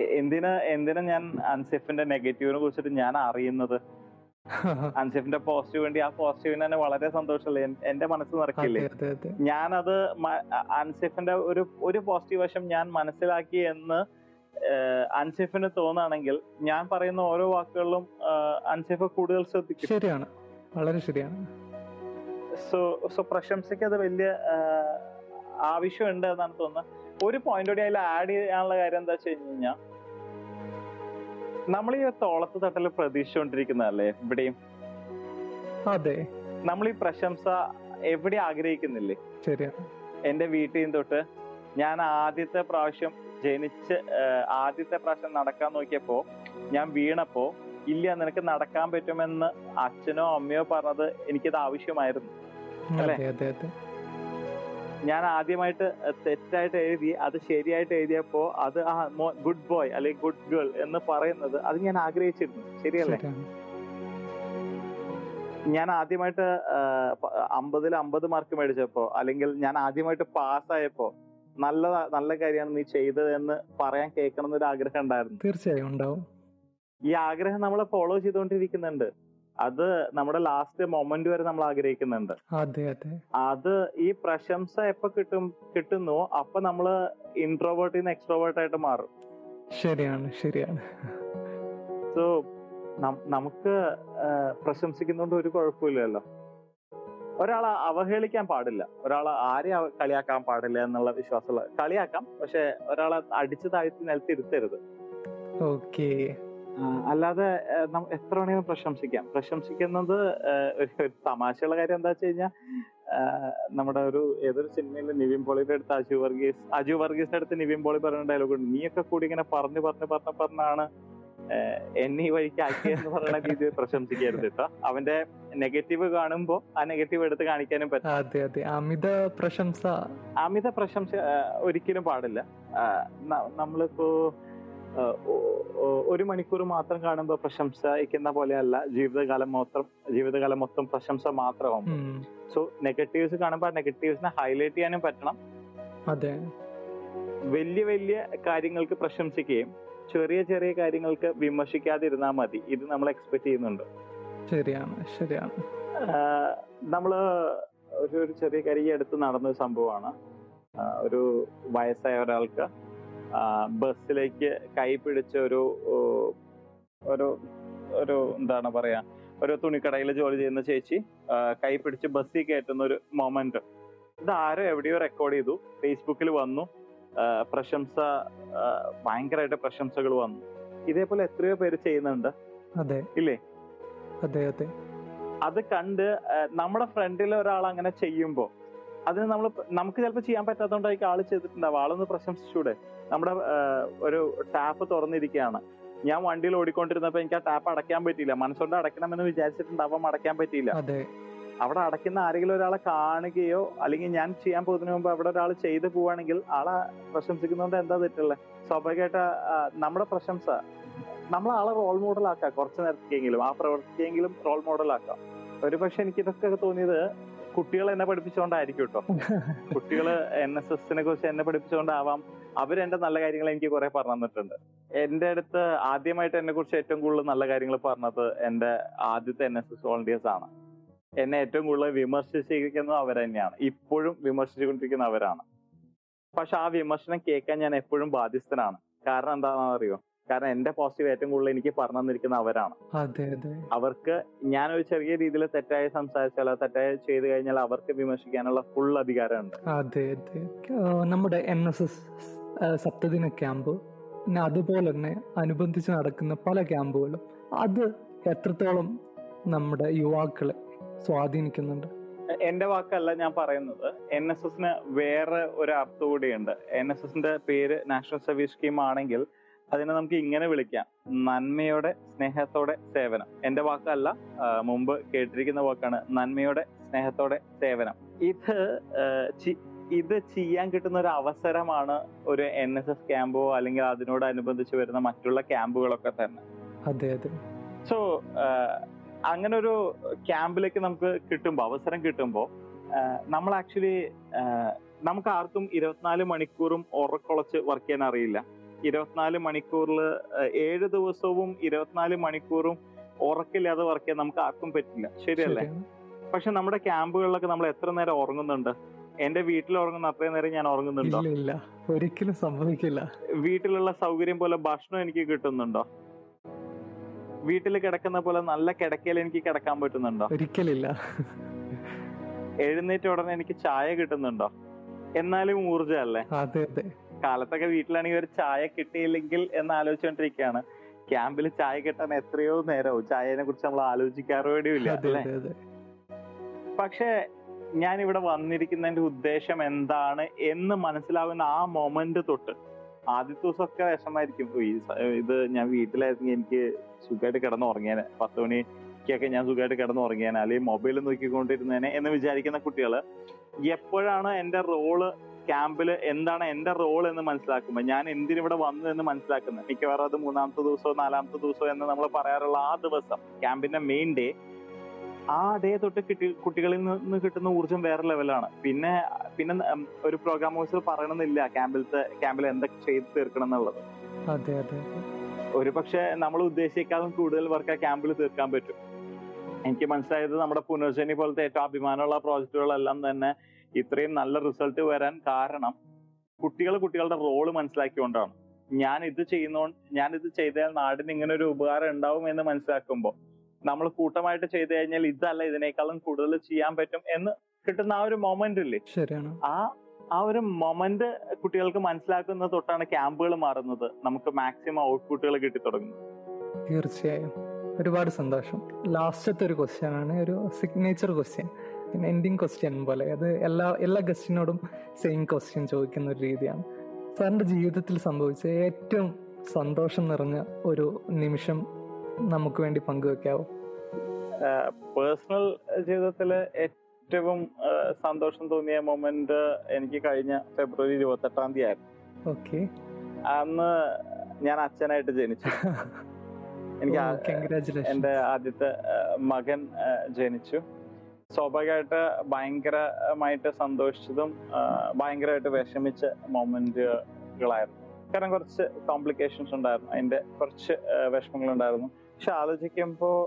എന്തിനാ എന്തിനാ ഞാൻ അൻസെഫിന്റെ നെഗറ്റീവിനെ കുറിച്ചിട്ട് ഞാൻ അറിയുന്നത്? അൻസെഫിന്റെ പോസിറ്റീവ് വേണ്ടി ആ പോസിറ്റീവിന് തന്നെ വളരെ സന്തോഷമല്ലേ? എന്റെ മനസ്സ് നിറക്കില്ലേ ഞാനത് അൻസെഫിന്റെ ഒരു ഒരു പോസിറ്റീവ് വശം ഞാൻ മനസ്സിലാക്കി എന്ന് അൻസിഫിന് തോന്നുകയാണെങ്കിൽ ഞാൻ പറയുന്ന ഓരോ വാക്കുകളിലും അൻസെഫ് കൂടുതൽ ശ്രദ്ധിക്കും. ശരിയാണ്. വളരെ ശരിയാണ്. സോ സോ പ്രശംസയ്ക്ക് അത് വലിയ ആവശ്യമുണ്ട് എന്നാണ് തോന്നുന്നത്. ഒരു പോയിന്റ് കൂടി അതിൽ ആഡ് ചെയ്യാനുള്ള കാര്യം എന്താ വെച്ച് കഴിഞ്ഞാൽ നമ്മൾ ഈ തോളത്ത് തട്ടൽ പ്രതീക്ഷിച്ചുകൊണ്ടിരിക്കുന്നതല്ലേ എവിടെയും? അതെ. നമ്മൾ ഈ പ്രശംസ എവിടെ ആഗ്രഹിക്കുന്നില്ലേ? ശരിയാ. എന്റെ വീട്ടിൽ നിന്ന് തൊട്ട് ഞാൻ ആദ്യത്തെ പ്രാവശ്യം ജനിച്ച് ആദ്യത്തെ പ്രാവശ്യം നടക്കാൻ നോക്കിയപ്പോ ഞാൻ വീണപ്പോ ഇല്ല നിനക്ക് നടക്കാൻ പറ്റുമെന്ന് അച്ഛനോ അമ്മയോ പറഞ്ഞത് എനിക്കത് ആവശ്യമായിരുന്നു. ഞാൻ ആദ്യമായിട്ട് തെറ്റായിട്ട് എഴുതി അത് ശരിയായിട്ട് എഴുതിയപ്പോ അത് ആ ഗുഡ് ബോയ് അല്ലെങ്കിൽ ഗുഡ് ഗേൾ എന്ന് പറയുന്നത് അത് ഞാൻ ആഗ്രഹിച്ചിരുന്നു. ശരിയല്ലേ? ഞാൻ ആദ്യമായിട്ട് അമ്പതിൽ അമ്പത് മാർക്ക് മേടിച്ചപ്പോ അല്ലെങ്കിൽ ഞാൻ ആദ്യമായിട്ട് പാസ്സായപ്പോ നല്ല നല്ല കാര്യമാണ് നീ ചെയ്തത് എന്ന് പറയാൻ കേൾക്കണം എന്നൊരു ആഗ്രഹം ഉണ്ടായിരുന്നു. തീർച്ചയായും ഉണ്ടാവും. ഈ ആഗ്രഹം നമ്മളെ ഫോളോ ചെയ്തുകൊണ്ടിരിക്കുന്നുണ്ട്. അത് നമ്മുടെ ലാസ്റ്റ് മൊമെന്റ് വരെ നമ്മൾ ആഗ്രഹിക്കുന്നുണ്ട്. അതെ അതെ. അത് ഈ പ്രശംസ എപ്പോ കിട്ടും കിട്ടുന്നു അപ്പൊ നമ്മൾ ഇൻട്രോവേർട്ടിൽ നിന്ന് എക്സ്ട്രോവേർട്ട് ആയിട്ട് മാറും. ശരിയാണ് ശരിയാണ്. സോ നമുക്ക് പ്രശംസിക്കുന്നോണ്ട് പ്രശംസിക്കുന്നതുകൊണ്ട് ഒരു കുഴപ്പമില്ലല്ലോ. ഒരാളെ അവഹേളിക്കാൻ പാടില്ല. ഒരാളെ ആരെ കളിയാക്കാൻ പാടില്ല എന്നുള്ള വിശ്വാസമുള്ള കളിയാക്കാം പക്ഷെ ഒരാളെ അടിച്ചു താഴ്ത്തി നിലത്തിരുത്തരുത്. ഓക്കെ. അല്ലാതെ എത്ര വേണമെങ്കിലും പ്രശംസിക്കാം. പ്രശംസിക്കുന്നത് ഒരു തമാശയുള്ള കാര്യം എന്താ വെച്ച് കഴിഞ്ഞാൽ നമ്മുടെ ഒരു ഏതൊരു സിനിമയിൽ നിവിൻ പോളിയുടെ അടുത്ത് അജു വർഗീസ് അജു വർഗീസിന്റെ അടുത്ത് നിവിൻ പോളി പറയുന്ന ഡയലോഗ് ഉണ്ട്. നീയൊക്കെ കൂടി ഇങ്ങനെ പറഞ്ഞു പറഞ്ഞു പറഞ്ഞു പറഞ്ഞാണ് എന്നെ ഈ വഴിക്ക് ആക്കിയെന്ന് പറയുന്ന രീതിയിൽ പ്രശംസിക്കരുത് കേട്ടോ. അവന്റെ നെഗറ്റീവ് കാണുമ്പോ ആ നെഗറ്റീവ് എടുത്ത് കാണിക്കാനും പറ്റും. അതെ അതെ. അമിത പ്രശംസ. അമിത പ്രശംസ ഒരിക്കലും പാടില്ല. നമ്മളിപ്പോ ഒരു മണിക്കൂർ മാത്രം കാണുമ്പോൾ പ്രശംസിക്കുന്ന പോലെയല്ല. ജീവിതകാലം മൊത്തം ജീവിതകാലം മൊത്തം പ്രശംസ മാത്രമാകും ഉം, സോ നെഗറ്റീവ്സ് കാണുമ്പോൾ നെഗറ്റീവ്സിനെ ഹൈലൈറ്റ് ചെയ്യാനും പറ്റണം. അതെ. വലിയ വലിയ കാര്യങ്ങൾക്ക് പ്രശംസിക്കുകയും ചെറിയ ചെറിയ കാര്യങ്ങൾക്ക് വിമർശിക്കാതിരുന്നാൽ മതി. ഇത് നമ്മൾ എക്സ്പെക്ട് ചെയ്യുന്നുണ്ട്. ശരിയാണ് ശരിയാണ്. നമ്മൾ ഒരു ചെറിയ കാര്യം ഈ അടുത്ത് നടന്ന ഒരു സംഭവമാണ് ഒരു വയസ്സായ ഒരാൾക്ക് ബസ്സിലേക്ക് കൈ പിടിച്ച ഒരു ഒരു ഒരു എന്താണ് പറയാ ഒരു തുണിക്കടയിൽ ജോലി ചെയ്യുന്ന ചേച്ചി കൈ പിടിച്ച് ബസ്സിൽ കയറ്റുന്ന ഒരു മൊമെന്റ് ഇത് ആരോ എവിടെയോ റെക്കോർഡ് ചെയ്തു. ഫേസ്ബുക്കിൽ വന്നു. പ്രശംസ ഭയങ്കരമായിട്ട് പ്രശംസകൾ വന്നു. ഇതേപോലെ എത്രയോ പേര് ചെയ്യുന്നുണ്ട്. അതെ. ഇല്ലേ? അതെ അതെ. അത് കണ്ട് നമ്മുടെ ഫ്രണ്ടിൽ ഒരാൾ അങ്ങനെ ചെയ്യുമ്പോ അതിന് നമ്മൾ നമുക്ക് ചിലപ്പോൾ ചെയ്യാൻ പറ്റാത്തതുകൊണ്ടായിരിക്കും ആൾ ചെയ്തിട്ടുണ്ടാവും ആളൊന്ന് പ്രശംസിച്ചൂടെ? നമ്മുടെ ഒരു ടാപ്പ് തുറന്നിരിക്കുകയാണ് ഞാൻ വണ്ടിയിൽ ഓടിക്കൊണ്ടിരുന്നപ്പോ എനിക്ക് ആ ടാപ്പ് അടയ്ക്കാൻ പറ്റിയില്ല. മനസ്സുകൊണ്ട് അടയ്ക്കണമെന്ന് വിചാരിച്ചിട്ടുണ്ടാവാം അടയ്ക്കാൻ പറ്റിയില്ല. അവിടെ അടയ്ക്കുന്ന ആരെങ്കിലും ഒരാളെ കാണുകയോ അല്ലെങ്കിൽ ഞാൻ ചെയ്യാൻ പോകുന്നതിന് മുമ്പ് അവിടെ ഒരാൾ ചെയ്തു പോവാണെങ്കിൽ ആളെ പ്രശംസിക്കുന്നതുകൊണ്ട് എന്താ തെറ്റുള്ളത് സ്വാഭാവികമായിട്ട് നമ്മുടെ പ്രശംസ. നമ്മൾ ആളെ റോൾ മോഡൽ ആക്കാം. കുറച്ച് നേരത്തേക്കെങ്കിലും ആ പ്രവർത്തിക്കെങ്കിലും റോൾ മോഡൽ ആക്കാം. ഒരുപക്ഷെ എനിക്ക് ഇതൊക്കെ തോന്നിയത് കുട്ടികൾ എന്നെ പഠിപ്പിച്ചുകൊണ്ടായിരിക്കും കേട്ടോ കുട്ടികൾ എൻ എസ് എസിനെ കുറിച്ച് എന്നെ പഠിപ്പിച്ചുകൊണ്ടാവാം അവരെന്റെ നല്ല കാര്യങ്ങൾ എനിക്ക് കുറെ പറഞ്ഞു തന്നിട്ടുണ്ട് എന്റെ അടുത്ത് ആദ്യമായിട്ട് എന്നെ കുറിച്ച് ഏറ്റവും കൂടുതൽ നല്ല കാര്യങ്ങൾ പറഞ്ഞത് എന്റെ ആദ്യത്തെ എൻ എസ് എസ് വോളണ്ടിയേഴ്സ് ആണ്. എന്നെ ഏറ്റവും കൂടുതൽ വിമർശിച്ചിരിക്കുന്നത് അവർ തന്നെയാണ് ഇപ്പോഴും വിമർശിച്ചുകൊണ്ടിരിക്കുന്ന അവരാണ്. പക്ഷെ ആ വിമർശനം കേൾക്കാൻ ഞാൻ എപ്പോഴും ബാധ്യസ്ഥനാണ്. കാരണം എന്താണെന്ന് അറിയോ കാരണം എന്റെ പോസിറ്റീവ് ഏറ്റവും കൂടുതൽ എനിക്ക് പറഞ്ഞു തന്നിരിക്കുന്ന അവരാണ്. അവർക്ക് ഞാനൊരു ചെറിയ രീതിയിൽ തെറ്റായി സംസാരിച്ചാലോ തെറ്റായി ചെയ്തു കഴിഞ്ഞാൽ അവർക്ക് വിമർശിക്കാനുള്ള ഫുൾ അധികാരമുണ്ട്. അതെ അതെ. നമ്മുടെ എൻ എസ് എസ് സപ്തദിന ക്യാമ്പ് പിന്നെ അതുപോലെ തന്നെ അനുബന്ധിച്ച് നടക്കുന്ന പല ക്യാമ്പുകളും അത് എത്രത്തോളം നമ്മുടെ യുവാക്കളെ സ്വാധീനിക്കുന്നുണ്ട്? എന്റെ വാക്കല്ല ഞാൻ പറയുന്നത്. എൻ എസ് എസിന് വേറെ ഒരു അർത്ഥം കൂടിയുണ്ട്. എൻ എസ് എസിന്റെ പേര് നാഷണൽ സർവീസ് സ്കീം ആണെങ്കിൽ അതിനെ നമുക്ക് ഇങ്ങനെ വിളിക്കാം. നന്മയുടെ സ്നേഹത്തോടെ സേവനം. എന്റെ വാക്കല്ല മുമ്പ് കേട്ടിരിക്കുന്ന വാക്കാണ്. നന്മയുടെ സ്നേഹത്തോടെ സേവനം. ഇത് ഇത് ചെയ്യാൻ കിട്ടുന്ന ഒരു അവസരമാണ് ഒരു എൻ എസ് എസ് ക്യാമ്പോ അല്ലെങ്കിൽ അതിനോടനുബന്ധിച്ച് വരുന്ന മറ്റുള്ള ക്യാമ്പുകളൊക്കെ തന്നെ. അതെ അതെ. സോ അങ്ങനെ ഒരു ക്യാമ്പിലേക്ക് നമുക്ക് കിട്ടുമ്പോൾ അവസരം കിട്ടുമ്പോൾ നമ്മൾ ആക്ച്വലി നമുക്ക് ആർക്കും ഇരുപത്തിനാല് മണിക്കൂറും ഉറക്കൊളച്ച് വർക്ക് ചെയ്യാൻ അറിയില്ല. ഇരുപത്തിനാല് മണിക്കൂറിൽ ഏഴ് ദിവസവും ഇരുപത്തിനാല് മണിക്കൂറും ഉറക്കില്ലാതെ വർക്ക് ചെയ്യാൻ നമുക്ക് ആർക്കും പറ്റില്ല. ശരിയല്ലേ. പക്ഷെ നമ്മുടെ ക്യാമ്പുകളിലൊക്കെ നമ്മൾ എത്ര നേരം ഉറങ്ങുന്നുണ്ട്? എന്റെ വീട്ടിൽ ഉറങ്ങുന്ന അത്രയും നേരം ഞാൻ ഉറങ്ങുന്നുണ്ടോ? ഇല്ല ഒരിക്കലും സംഭവിക്കില്ല വീട്ടിലുള്ള സൗകര്യം പോലെ ഭക്ഷണം എനിക്ക് കിട്ടുന്നുണ്ടോ? വീട്ടിൽ കിടക്കുന്ന പോലെ നല്ല കിടക്കയിൽ എനിക്ക് കിടക്കാൻ പറ്റുന്നുണ്ടോ? ഒരിക്കലില്ല. എഴുന്നേറ്റ ഉടനെ എനിക്ക് ചായ കിട്ടുന്നുണ്ടോ? എന്നാലും ഊർജമല്ലേ അതെ അതെ. കാലത്തൊക്കെ വീട്ടിലാണെങ്കിൽ ഒരു ചായ കിട്ടിയില്ലെങ്കിൽ എന്ന് ആലോചിച്ചുകൊണ്ടിരിക്കുകയാണ് ക്യാമ്പിൽ ചായ കിട്ടാൻ എത്രയോ നേരവും. ചായനെ കുറിച്ച് നമ്മൾ ആലോചിക്കാറ് അല്ലേ? പക്ഷെ അല്ലെ പക്ഷേ ഞാൻ ഇവിടെ വന്നിരിക്കുന്നതിന്റെ ഉദ്ദേശം എന്താണ് എന്ന് മനസ്സിലാവുന്ന ആ മൊമെന്റ് തൊട്ട് ആദ്യത്തെ ദിവസമൊക്കെ വിഷമായിരിക്കും ഈ ഇത് ഞാൻ വീട്ടിലായിരുന്നെങ്കിൽ എനിക്ക് സുഖമായിട്ട് കിടന്ന് ഉറങ്ങിയാനെ. പത്ത് മണിക്കൊക്കെ ഞാൻ സുഖമായിട്ട് കിടന്ന് ഉറങ്ങിയാനെ. അല്ലെങ്കിൽ മൊബൈൽ നോക്കിക്കൊണ്ടിരുന്നേനെ എന്ന് വിചാരിക്കുന്ന കുട്ടികൾ എപ്പോഴാണ് എന്റെ റോൾ ക്യാമ്പിൽ എന്താണ് എന്റെ റോൾ എന്ന് മനസ്സിലാക്കുമ്പോൾ ഞാൻ എന്തിനിവിടെ വന്നു എന്ന് മനസ്സിലാക്കുന്നത് മിക്കവാറും അത് മൂന്നാമത്തെ ദിവസമോ നാലാമത്തെ ദിവസമോ എന്ന് നമ്മൾ പറയാറുള്ള ആ ദിവസം ക്യാമ്പിന്റെ മെയിൻ ഡേ ആ ഡേ തൊട്ട് കിട്ടി കുട്ടികളിൽ നിന്ന് കിട്ടുന്ന ഊർജം വേറെ ലെവലാണ് പിന്നെ പിന്നെ ഒരു പ്രോഗ്രാം ഓഫീസർ പറയണമെന്നില്ല ക്യാമ്പിലത്തെ ക്യാമ്പിൽ എന്തൊക്കെ ചെയ്ത് തീർക്കണം എന്നുള്ളത്. അതെ അതെ ഒരു പക്ഷെ നമ്മൾ ഉദ്ദേശിക്കാളും കൂടുതൽ വർക്ക് ആ ക്യാമ്പിൽ തീർക്കാൻ പറ്റും. എനിക്ക് മനസ്സിലായത് നമ്മുടെ പുനർജനി പോലത്തെ ഏറ്റവും അഭിമാനമുള്ള പ്രോജക്റ്റുകളെല്ലാം തന്നെ ഇത്രയും നല്ല റിസൾട്ട് വരാൻ കാരണം കുട്ടികൾ കുട്ടികളുടെ റോൾ മനസ്സിലാക്കിക്കൊണ്ടാണ്. ഞാൻ ഇത് ചെയ്യുന്നോ ഞാൻ ഇത് ചെയ്താൽ നാടിന് ഇങ്ങനെ ഒരു ഉപകാരം ഉണ്ടാവും എന്ന് മനസ്സിലാക്കുമ്പോൾ നമ്മൾ കൂട്ടമായിട്ട് ചെയ്തു കഴിഞ്ഞാൽ ഇതല്ല ഇതിനേക്കാളും കൂടുതൽ ചെയ്യാൻ പറ്റും എന്ന് കിട്ടുന്ന ആ ഒരു മൊമെന്റ് ഇല്ലേ? ശരിയാണ്. ആ ആ ഒരു മൊമെന്റ് കുട്ടികൾക്ക് മനസ്സിലാക്കുന്ന തൊട്ടാണ് ക്യാമ്പുകൾ മാറുന്നത്. നമുക്ക് മാക്സിമം ഔട്ട്പുട്ടുകൾ കിട്ടി തുടങ്ങുന്നത് തീർച്ചയായും. ഒരുപാട് സന്തോഷം. ലാസ്റ്റത്തെ ഒരു ക്വസ്റ്റ്യൻ ആണ്. ഒരു സിഗ്നേച്ചർ ക്വസ്റ്റ്യൻ പിന്നെ എൻഡിങ് ക്വസ്റ്റ്യൻ പോലെ. അത് എല്ലാ എല്ലാ ഗസ്റ്റിനോടും സെയിം ക്വസ്റ്റ്യൻ ചോദിക്കുന്ന ഒരു രീതിയാണ്. സാറിന്റെ ജീവിതത്തിൽ സംഭവിച്ച ഏറ്റവും സന്തോഷം നിറഞ്ഞ ഒരു നിമിഷം നമുക്ക് വേണ്ടി പങ്കുവെക്കാവോ? പേഴ്സണൽ ജീവിതത്തിൽ ഏറ്റവും സന്തോഷം തോന്നിയ മൊമെന്റ് എനിക്ക് കഴിഞ്ഞ ഫെബ്രുവരി ഇരുപത്തെട്ടാം തീയതി ആയിരുന്നു. ഓക്കെ അന്ന് ഞാൻ അച്ഛനായിട്ട് ജനിച്ചു. എനിക്ക് കൺഗ്രാചുലേഷൻ എന്റെ ആദ്യത്തെ മകൻ ജനിച്ചു. സ്വാഭാവികമായിട്ട് ഭയങ്കരമായിട്ട് സന്തോഷിച്ചതും ഭയങ്കരമായിട്ട് വിഷമിച്ച മൊമെന്റുകളായിരുന്നു. കാരണം കുറച്ച് കോംപ്ലിക്കേഷൻസ് ഉണ്ടായിരുന്നു. അതിന്റെ കുറച്ച് വിഷമങ്ങൾ ഉണ്ടായിരുന്നു പക്ഷെ ആലോചിക്കുമ്പോൾ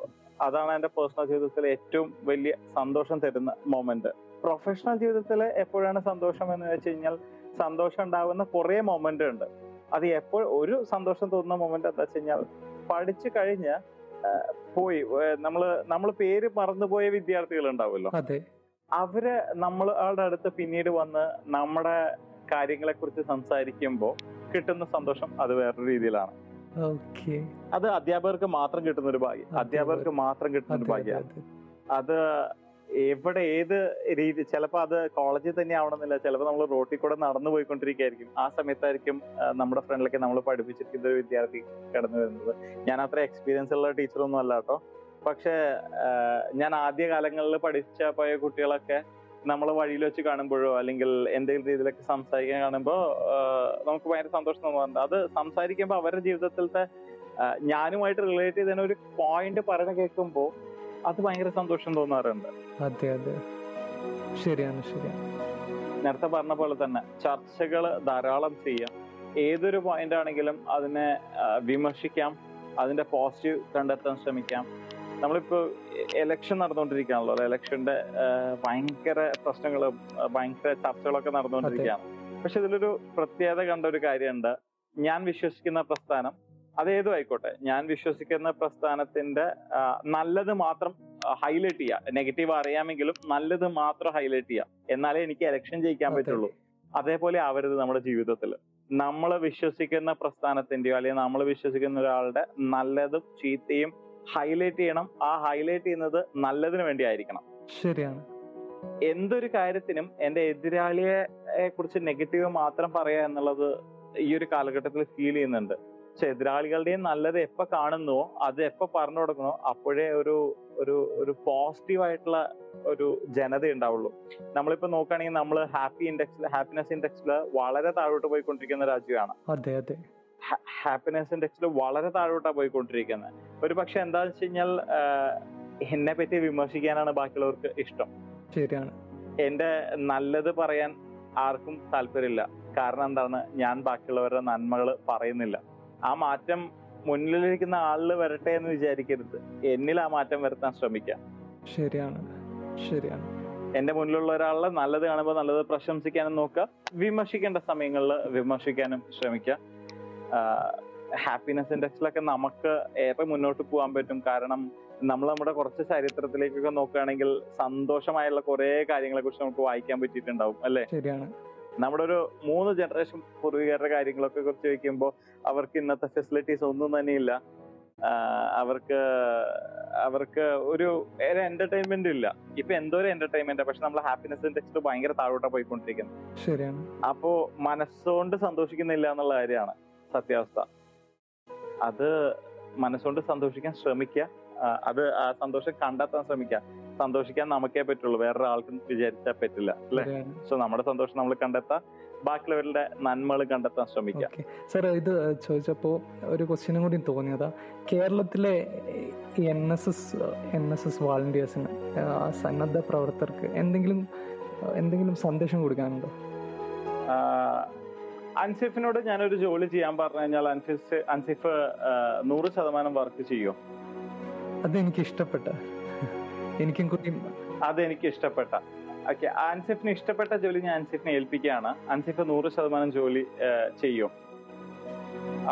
അതാണ് എന്റെ പേഴ്സണൽ ജീവിതത്തിലെ ഏറ്റവും വലിയ സന്തോഷം തരുന്ന മൊമെന്റ്. പ്രൊഫഷണൽ ജീവിതത്തിൽ എപ്പോഴാണ് സന്തോഷം എന്ന് വെച്ച് കഴിഞ്ഞാൽ സന്തോഷം ഉണ്ടാകുന്ന കുറേ മൊമെന്റ് ഉണ്ട്. അത് എപ്പോൾ ഒരു സന്തോഷം തോന്നുന്ന മൊമെന്റ് എന്താ വെച്ച് കഴിഞ്ഞാൽ പഠിച്ചു കഴിഞ്ഞ് പോയി നമ്മൾ നമ്മൾ നമ്മൾ പേര് മറന്നുപോയ വിദ്യാർത്ഥികൾ ഉണ്ടാവുമല്ലോ അവർ നമ്മളുടെ അടുത്ത് പിന്നീട് വന്ന് നമ്മുടെ കാര്യങ്ങളെ കുറിച്ച് സംസാരിക്കുമ്പോൾ കിട്ടുന്ന സന്തോഷം അത് വേറൊരു രീതിയിലാണ്. അത് അധ്യാപകർക്ക് മാത്രം കിട്ടുന്ന ഒരു ഭാഗ്യം അധ്യാപകർക്ക് മാത്രം കിട്ടുന്ന ഒരു ഭാഗ്യമാണ്. അത് എവിടെ ഏത് രീതി ചിലപ്പോൾ അത് കോളേജിൽ തന്നെ ആവണമെന്നില്ല ചിലപ്പോൾ നമ്മൾ റോട്ടിൽ കൂടെ നടന്നു പോയിക്കൊണ്ടിരിക്കുകയായിരിക്കും. ആ സമയത്തായിരിക്കും നമ്മുടെ ഫ്രണ്ടിലേക്ക് നമ്മൾ പഠിപ്പിച്ചിരിക്കുന്ന ഒരു വിദ്യാർത്ഥി കടന്നു വരുന്നത്. ഞാൻ അത്ര എക്സ്പീരിയൻസ് ഉള്ള ടീച്ചറൊന്നും അല്ല കേട്ടോ. പക്ഷെ ഞാൻ ആദ്യ കാലങ്ങളിൽ പഠിച്ച പോയ കുട്ടികളൊക്കെ നമ്മൾ വഴിയിൽ വെച്ച് കാണുമ്പോഴോ അല്ലെങ്കിൽ എന്തെങ്കിലും രീതിയിലൊക്കെ സംസാരിക്കാൻ കാണുമ്പോൾ നമുക്ക് ഭയങ്കര സന്തോഷം തോന്നാറുണ്ട്. അത് സംസാരിക്കുമ്പോൾ അവരുടെ ജീവിതത്തിലത്തെ ഞാനുമായിട്ട് റിലേറ്റ് ചെയ്തതിന് ഒരു പോയിന്റ് പറഞ്ഞു കേൾക്കുമ്പോൾ അത് ഭയങ്കര സന്തോഷം തോന്നാറുണ്ട്. അതെ അതെ. ശരിയാണ് ശരിയാണ്. നേരത്തെ പറഞ്ഞ പോലെ തന്നെ ചർച്ചകൾ ധാരാളം ചെയ്യാം. ഏതൊരു പോയിന്റ് ആണെങ്കിലും അതിനെ വിമർശിക്കാം. അതിന്റെ പോസിറ്റീവ് കണ്ടെത്താൻ ശ്രമിക്കാം. നമ്മളിപ്പോ എലക്ഷൻ നടന്നുകൊണ്ടിരിക്കുകയാണല്ലോ. എലക്ഷന്റെ ഭയങ്കര പ്രശ്നങ്ങളും ഭയങ്കര ചർച്ചകളൊക്കെ നടന്നുകൊണ്ടിരിക്കുകയാണ്. പക്ഷെ ഇതിലൊരു പ്രത്യേകത കണ്ട ഒരു കാര്യമുണ്ട്. ഞാൻ വിശ്വസിക്കുന്ന പ്രസ്ഥാനം അതേതും ആയിക്കോട്ടെ ഞാൻ വിശ്വസിക്കുന്ന പ്രസ്ഥാനത്തിന്റെ നല്ലത് മാത്രം ഹൈലൈറ്റ് ചെയ്യുക നെഗറ്റീവ് അറിയാമെങ്കിലും നല്ലത് മാത്രം ഹൈലൈറ്റ് ചെയ്യുക എന്നാലേ എനിക്ക് എലക്ഷൻ ജയിക്കാൻ പറ്റുള്ളൂ. അതേപോലെ ആവരുത് നമ്മുടെ ജീവിതത്തിൽ. നമ്മൾ വിശ്വസിക്കുന്ന പ്രസ്ഥാനത്തിന്റെയോ അല്ലെങ്കിൽ നമ്മൾ വിശ്വസിക്കുന്ന ഒരാളുടെ നല്ലതും ചീത്തയും ഹൈലൈറ്റ് ചെയ്യണം. ആ ഹൈലൈറ്റ് ചെയ്യുന്നത് നല്ലതിന് വേണ്ടി ആയിരിക്കണം. ശരിയാണ്. എന്തൊരു കാര്യത്തിനും എന്റെ എതിരാളിയെ കുറിച്ച് നെഗറ്റീവ് മാത്രം പറയുക എന്നുള്ളത് ഈ ഒരു കാലഘട്ടത്തിൽ ഫീൽ ചെയ്യുന്നുണ്ട്. പക്ഷെ എതിരാളികളുടെയും നല്ലത് എപ്പോ കാണുന്നുവോ അത് എപ്പോ പറഞ്ഞു കൊടുക്കണോ അപ്പോഴേ ഒരു ഒരു ഒരു പോസിറ്റീവ് ആയിട്ടുള്ള ഒരു ജനത ഉണ്ടാവുള്ളൂ. നമ്മളിപ്പോ നോക്കുകയാണെങ്കിൽ നമ്മൾ ഹാപ്പി ഇൻഡെക്സിൽ ഹാപ്പിനെസ് ഇൻഡെക്സിൽ വളരെ താഴോട്ട് പോയിക്കൊണ്ടിരിക്കുന്ന രാജ്യമാണ്. അതെ അതെ. ഹാപ്പിനെസ് ഇൻഡെക്സിൽ വളരെ താഴോട്ടാണ് പോയിക്കൊണ്ടിരിക്കുന്നത്. ഒരു പക്ഷെ എന്താന്ന് വെച്ച് കഴിഞ്ഞാൽ എന്നെ പറ്റി വിമർശിക്കാനാണ് ബാക്കിയുള്ളവർക്ക് ഇഷ്ടം. ശരിയാണ്. എന്റെ നല്ലത് പറയാൻ ആർക്കും താല്പര്യമില്ല. കാരണം എന്താണ്? ഞാൻ ബാക്കിയുള്ളവരുടെ നന്മകൾ പറയുന്നില്ല. ആ മാറ്റം മുന്നിലിരിക്കുന്ന ആളിൽ വരട്ടെ എന്ന് വിചാരിക്കരുത്. എന്നിൽ ആ മാറ്റം വരുത്താൻ ശ്രമിക്കാം. ശരിയാണ്. ശരിയാണ്. എന്റെ മുന്നിലുള്ള ഒരാളെ നല്ലത് കാണുമ്പോൾ നല്ലത് പ്രശംസിക്കാനും നോക്കുക. വിമർശിക്കേണ്ട സമയങ്ങളിൽ വിമർശിക്കാനും ശ്രമിക്കുക. ഹാപ്പിനെസ് ഇൻഡെക്സിലൊക്കെ നമുക്ക് ഏറെ മുന്നോട്ട് പോകാൻ പറ്റും. കാരണം നമ്മൾ നമ്മുടെ കുറച്ച് ചരിത്രത്തിലേക്കൊക്കെ നോക്കുകയാണെങ്കിൽ സന്തോഷമായുള്ള കുറെ കാര്യങ്ങളെ കുറിച്ച് നമുക്ക് വായിക്കാൻ പറ്റിയിട്ടുണ്ടാവും അല്ലെ? ശരിയാണ്. നമ്മുടെ ഒരു മൂന്ന് ജനറേഷൻ പൂർവികരുടെ കാര്യങ്ങളൊക്കെ കുറിച്ച് ചോദിക്കുമ്പോൾ അവർക്ക് ഇന്നത്തെ ഫെസിലിറ്റീസ് ഒന്നും തന്നെ ഇല്ല. അവർക്ക് അവർക്ക് ഒരു എന്റർടൈൻമെന്റ് ഇല്ല. ഇപ്പൊ എന്തോ ഒരു എന്റർടൈൻമെന്റ് പക്ഷെ നമ്മൾ ഹാപ്പിനെസ് ഇൻഡെക്സ് ഭയങ്കര താഴോട്ടാ പോയിക്കൊണ്ടിരിക്കുന്നത്. ശരിയാണ്. അപ്പോ മനസ്സുകൊണ്ട് സന്തോഷിക്കുന്നില്ല എന്നുള്ള കാര്യമാണ് സത്യാവസ്ഥ. അത് മനസ്സുകൊണ്ട് സന്തോഷിക്കാൻ ശ്രമിക്കുക അത് ആ സന്തോഷം കണ്ടെത്താൻ ശ്രമിക്കുക സന്തോഷിക്കാൻ നമുക്കേ പറ്റുള്ളൂ. വേറെ ആൾക്കും വിചാരിച്ചാൽ പറ്റില്ല അല്ലെ? സോ നമ്മുടെ സന്തോഷം നമ്മൾ കണ്ടെത്താം. ബാക്കിയുള്ളവരുടെ നന്മകൾ കണ്ടെത്താൻ ശ്രമിക്കാം. സർ ഇത് ചോദിച്ചപ്പോൾ ഒരു ക്വസ്റ്റ്യനും കൂടി തോന്നിയതാ. കേരളത്തിലെ N S S N S S വാളണ്ടിയേഴ്സിന് സന്നദ്ധ പ്രവർത്തകർക്ക് എന്തെങ്കിലും എന്തെങ്കിലും സന്ദേശം കൊടുക്കാനുണ്ടോ? അൻസിഫിനോട് ഞാനൊരു ജോലി ചെയ്യാൻ പറഞ്ഞു കഴിഞ്ഞാൽ അൻസിഫ് അൻസിഫ് നൂറ് ശതമാനം വർക്ക് ചെയ്യും. അതെനിക്ക് ഇഷ്ടപ്പെട്ട എനിക്കും കൂടി അതെനിക്ക് ഇഷ്ടപ്പെട്ട. ഓക്കെ അൻസിഫിന് ഇഷ്ടപ്പെട്ട ജോലി ഞാൻ അൻസിഫിനെ ഏൽപ്പിക്കുകയാണ്. അൻസിഫ് നൂറ് ശതമാനം ജോലി ചെയ്യും.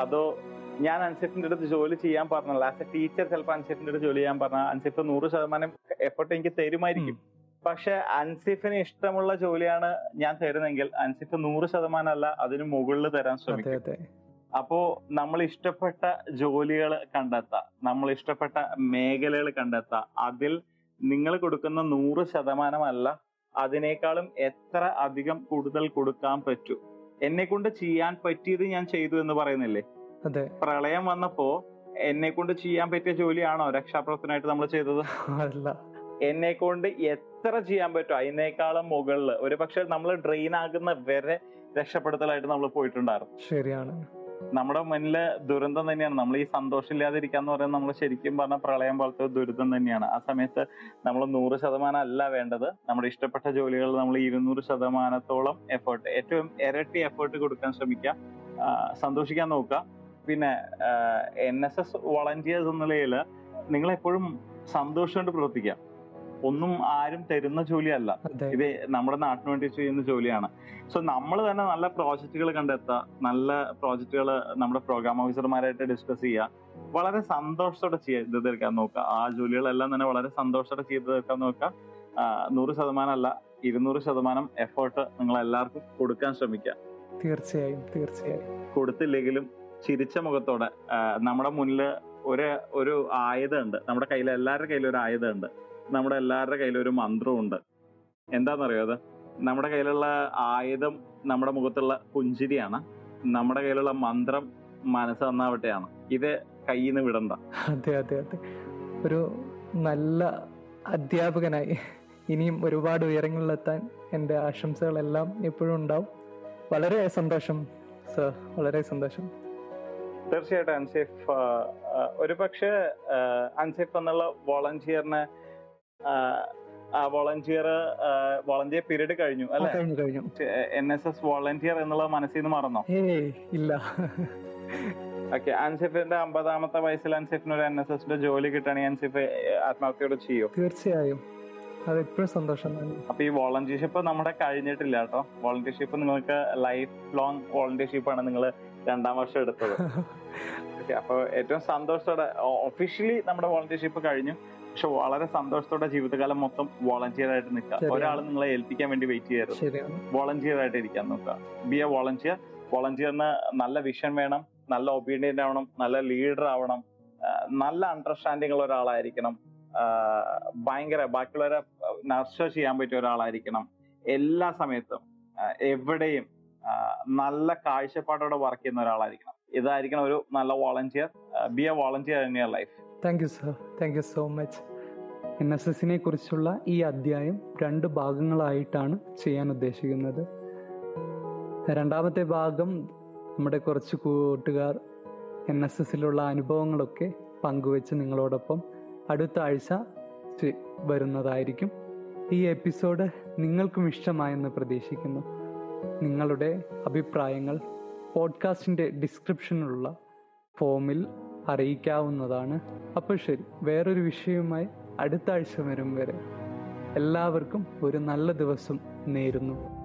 അതോ ഞാൻ അൻസിഫിന്റെ അടുത്ത് ജോലി ചെയ്യാൻ പറഞ്ഞല്ല. ആസ് എ ടീച്ചർ ചിലപ്പോൾ അൻസിഫിന്റെ അടുത്ത് ജോലി ചെയ്യാൻ പറഞ്ഞ അൻസിഫ് നൂറ് ശതമാനം എഫർട്ട് എനിക്ക് തരുമായിരിക്കും. പക്ഷെ അൻസിഫിന് ഇഷ്ടമുള്ള ജോലിയാണ് ഞാൻ തരുന്നെങ്കിൽ അൻസിഫ് നൂറ് ശതമാനം അല്ല അതിന് മുകളിൽ തരാൻ ശ്രമിക്കും. അപ്പോ നമ്മൾ ഇഷ്ടപ്പെട്ട ജോലികൾ കണ്ടെത്താം നമ്മൾ ഇഷ്ടപ്പെട്ട മേഖലകൾ കണ്ടെത്താം അതിൽ നിങ്ങൾ കൊടുക്കുന്ന നൂറ് ശതമാനമല്ല അതിനേക്കാളും എത്ര അധികം കൂടുതൽ കൊടുക്കാൻ പറ്റൂ. എന്നെ കൊണ്ട് ചെയ്യാൻ പറ്റിയത് ഞാൻ ചെയ്തു എന്ന് പറയുന്നില്ലേ? അതെ. പ്രളയം വന്നപ്പോ എന്നെ കൊണ്ട് ചെയ്യാൻ പറ്റിയ ജോലിയാണോ രക്ഷാപ്രവർത്തനമായിട്ട് നമ്മൾ ചെയ്തത്? അല്ല എന്നെ കൊണ്ട് എത്ര ചെയ്യാൻ പറ്റും? അതിനേക്കാളും മുകളിൽ ഒരു പക്ഷെ നമ്മൾ ഡ്രെയിൻ ആകുന്ന വരെ രക്ഷപ്പെടുത്തലായിട്ട് നമ്മൾ പോയിട്ടുണ്ടായിരുന്നു. ശരിയാണ്. നമ്മുടെ മുന്നിലെ ദുരന്തം തന്നെയാണ്. നമ്മൾ ഈ സന്തോഷമില്ലാതിരിക്കാന്ന് പറയുന്നത് നമ്മൾ ശരിക്കും പറഞ്ഞ പ്രളയം പോലത്തെ ദുരിതം തന്നെയാണ്. ആ സമയത്ത് നമ്മൾ നൂറ് ശതമാനം അല്ല വേണ്ടത്. നമ്മുടെ ഇഷ്ടപ്പെട്ട ജോലികളിൽ നമ്മൾ ഇരുന്നൂറ് ശതമാനത്തോളം എഫേർട്ട് ഏറ്റവും ഇരട്ടി എഫേർട്ട് കൊടുക്കാൻ ശ്രമിക്കുക സന്തോഷിക്കാൻ നോക്കുക. പിന്നെ എൻ എസ് എസ് വളണ്ടിയേഴ്സ് എന്ന നിലയിൽ നിങ്ങൾ എപ്പോഴും സന്തോഷമായിട്ട് പ്രവർത്തിക്കുക. ഒന്നും ആരും തരുന്ന ജോലിയല്ല. അല്ല ഇത് നമ്മുടെ നാട്ടിന് വേണ്ടി ചെയ്യുന്ന ജോലിയാണ്. സോ നമ്മൾ തന്നെ നല്ല പ്രോജക്റ്റുകൾ കണ്ടെത്തുക നല്ല പ്രോജക്റ്റുകൾ നമ്മുടെ പ്രോഗ്രാം ഓഫീസർമാരായിട്ട് ഡിസ്കസ് ചെയ്യുക വളരെ സന്തോഷത്തോടെ ചെയ്ത് തീർക്കാൻ നോക്കുക. ആ ജോലികളെല്ലാം തന്നെ വളരെ സന്തോഷത്തോടെ ചെയ്ത് തീർക്കാൻ നോക്കുക. നൂറ് ശതമാനം അല്ല ഇരുന്നൂറ് ശതമാനം എഫേർട്ട് നിങ്ങൾ എല്ലാവർക്കും കൊടുക്കാൻ ശ്രമിക്കുക. തീർച്ചയായും തീർച്ചയായും. കൊടുത്തില്ലെങ്കിലും ചിരിച്ച മുഖത്തോടെ നമ്മുടെ മുന്നിൽ ഒരു ഒരു ആയുധമുണ്ട്. നമ്മുടെ കയ്യിൽ എല്ലാവരുടെ കയ്യിലും ഒരു ആയുധമുണ്ട്. നമ്മുടെ എല്ലാവരുടെ കയ്യിലും ഒരു മന്ത്രമുണ്ട് എന്താണെന്നറിയോ അത്? നമ്മുടെ കയ്യിലുള്ള ആയുധം നമ്മുടെ മുഖത്തുള്ള പുഞ്ചിരിയാണ്. നമ്മുടെ കയ്യിലുള്ള മന്ത്രം മനസ്സ് നന്നാവട്ടെയാണ് ഇത് കയ്യിൽ നിന്ന് വിടണ്ട. അതെ അതെ അതെ. ഒരു നല്ല അധ്യാപകനായി ഇനിയും ഒരുപാട് ഉയരങ്ങളിലെത്താൻ എന്റെ ആശംസകളെല്ലാം എപ്പോഴും ഉണ്ടാവും. വളരെ സന്തോഷം സർ. വളരെ സന്തോഷം. തീർച്ചയായിട്ടും അൻസിഫ് ഒരു പക്ഷേ അൻസിഫ് എന്നുള്ള വോളണ്ടിയറിന് വോളണ്ടിയർ വോളണ്ടിയർ പീരീഡ് കഴിഞ്ഞു അല്ലെ? കഴിഞ്ഞു എൻ എസ് എസ് വോളണ്ടിയർ എന്നുള്ള മനസ്സിൽ നിന്ന് മറന്നോ? ഇല്ല. ഓക്കെ അൻസിഫിന്റെ അമ്പതാമത്തെ വയസ്സിൽ അൻസിഫിന് ഒരു എൻ എസ് എസിന്റെ ജോലി കിട്ടുകയാണെങ്കിൽ അൻസിഫ് ആത്മഹത്യയോട് ചെയ്യോ? തീർച്ചയായും. അതെപ്പോഴും സന്തോഷം അപ്പൊ ഈ വോളണ്ടിയർഷിപ്പ് നമ്മുടെ കഴിഞ്ഞിട്ടില്ല കേട്ടോ. വോളണ്ടിയർഷിപ്പ് നിങ്ങൾക്ക് ലൈഫ് ലോങ് വോളണ്ടിയർഷിപ്പ് ആണ് നിങ്ങൾ രണ്ടാം വർഷം എടുത്തത്. ഓക്കെ അപ്പൊ ഏറ്റവും സന്തോഷത്തോടെ ഒഫീഷ്യലി നമ്മുടെ വോളണ്ടിയർഷിപ്പ് കഴിഞ്ഞു. പക്ഷെ വളരെ സന്തോഷത്തോടെ ജീവിതകാലം മൊത്തം വോളണ്ടിയർ ആയിട്ട് നിൽക്കുക. ഒരാൾ നിങ്ങളെ ഏൽപ്പിക്കാൻ വേണ്ടി വെയിറ്റ് ചെയ്യരുത്. വോളന്റിയർ വോളണ്ടിയർ ആയിട്ട് ഇരിക്കാൻ നോക്കുക. ബി എ വോളണ്ടിയർ വോളണ്ടിയറിന് നല്ല വിഷൻ വേണം നല്ല ഒബീഡിയന്റ് ആവണം നല്ല ലീഡർ ആവണം. നല്ല അണ്ടർസ്റ്റാൻഡിംഗ് ഉള്ള ഒരാളായിരിക്കണം. ഭയങ്കര ബാക്കിയുള്ളവരെ നർച്ചർ ചെയ്യാൻ പറ്റിയ ഒരാളായിരിക്കണം. എല്ലാ സമയത്തും എവിടെയും നല്ല കാഴ്ചപ്പാടോടെ വർക്ക് ചെയ്യുന്ന ഒരാളായിരിക്കണം. ഇതായിരിക്കണം ഒരു നല്ല volunteer be a volunteer in your life thank you sir thank you so much N S എസിനെ കുറിച്ചുള്ള ഈ അധ്യായം രണ്ട് ഭാഗങ്ങളായിട്ടാണ് ചെയ്യാൻ ഉദ്ദേശിക്കുന്നത്. രണ്ടാമത്തെ ഭാഗം നമ്മുടെ കുറച്ച് കൂട്ടുകാർ എൻ എസ് എസിലുള്ള അനുഭവങ്ങളൊക്കെ പങ്കുവെച്ച് നിങ്ങളോടൊപ്പം അടുത്ത ആഴ്ച വരുന്നതായിരിക്കും. ഈ എപ്പിസോഡ് നിങ്ങൾക്കും ഇഷ്ടമായെന്ന് പ്രതീക്ഷിക്കുന്നു. നിങ്ങളുടെ അഭിപ്രായങ്ങൾ പോഡ്കാസ്റ്റിന്റെ ഡിസ്ക്രിപ്ഷനിലുള്ള ഫോമിൽ അറിയിക്കാവുന്നതാണ്. അപ്പോൾ ശരി വേറൊരു വിഷയവുമായി അടുത്ത ആഴ്ച വരും വരെ. എല്ലാവർക്കും ഒരു നല്ല ദിവസം നേരുന്നു.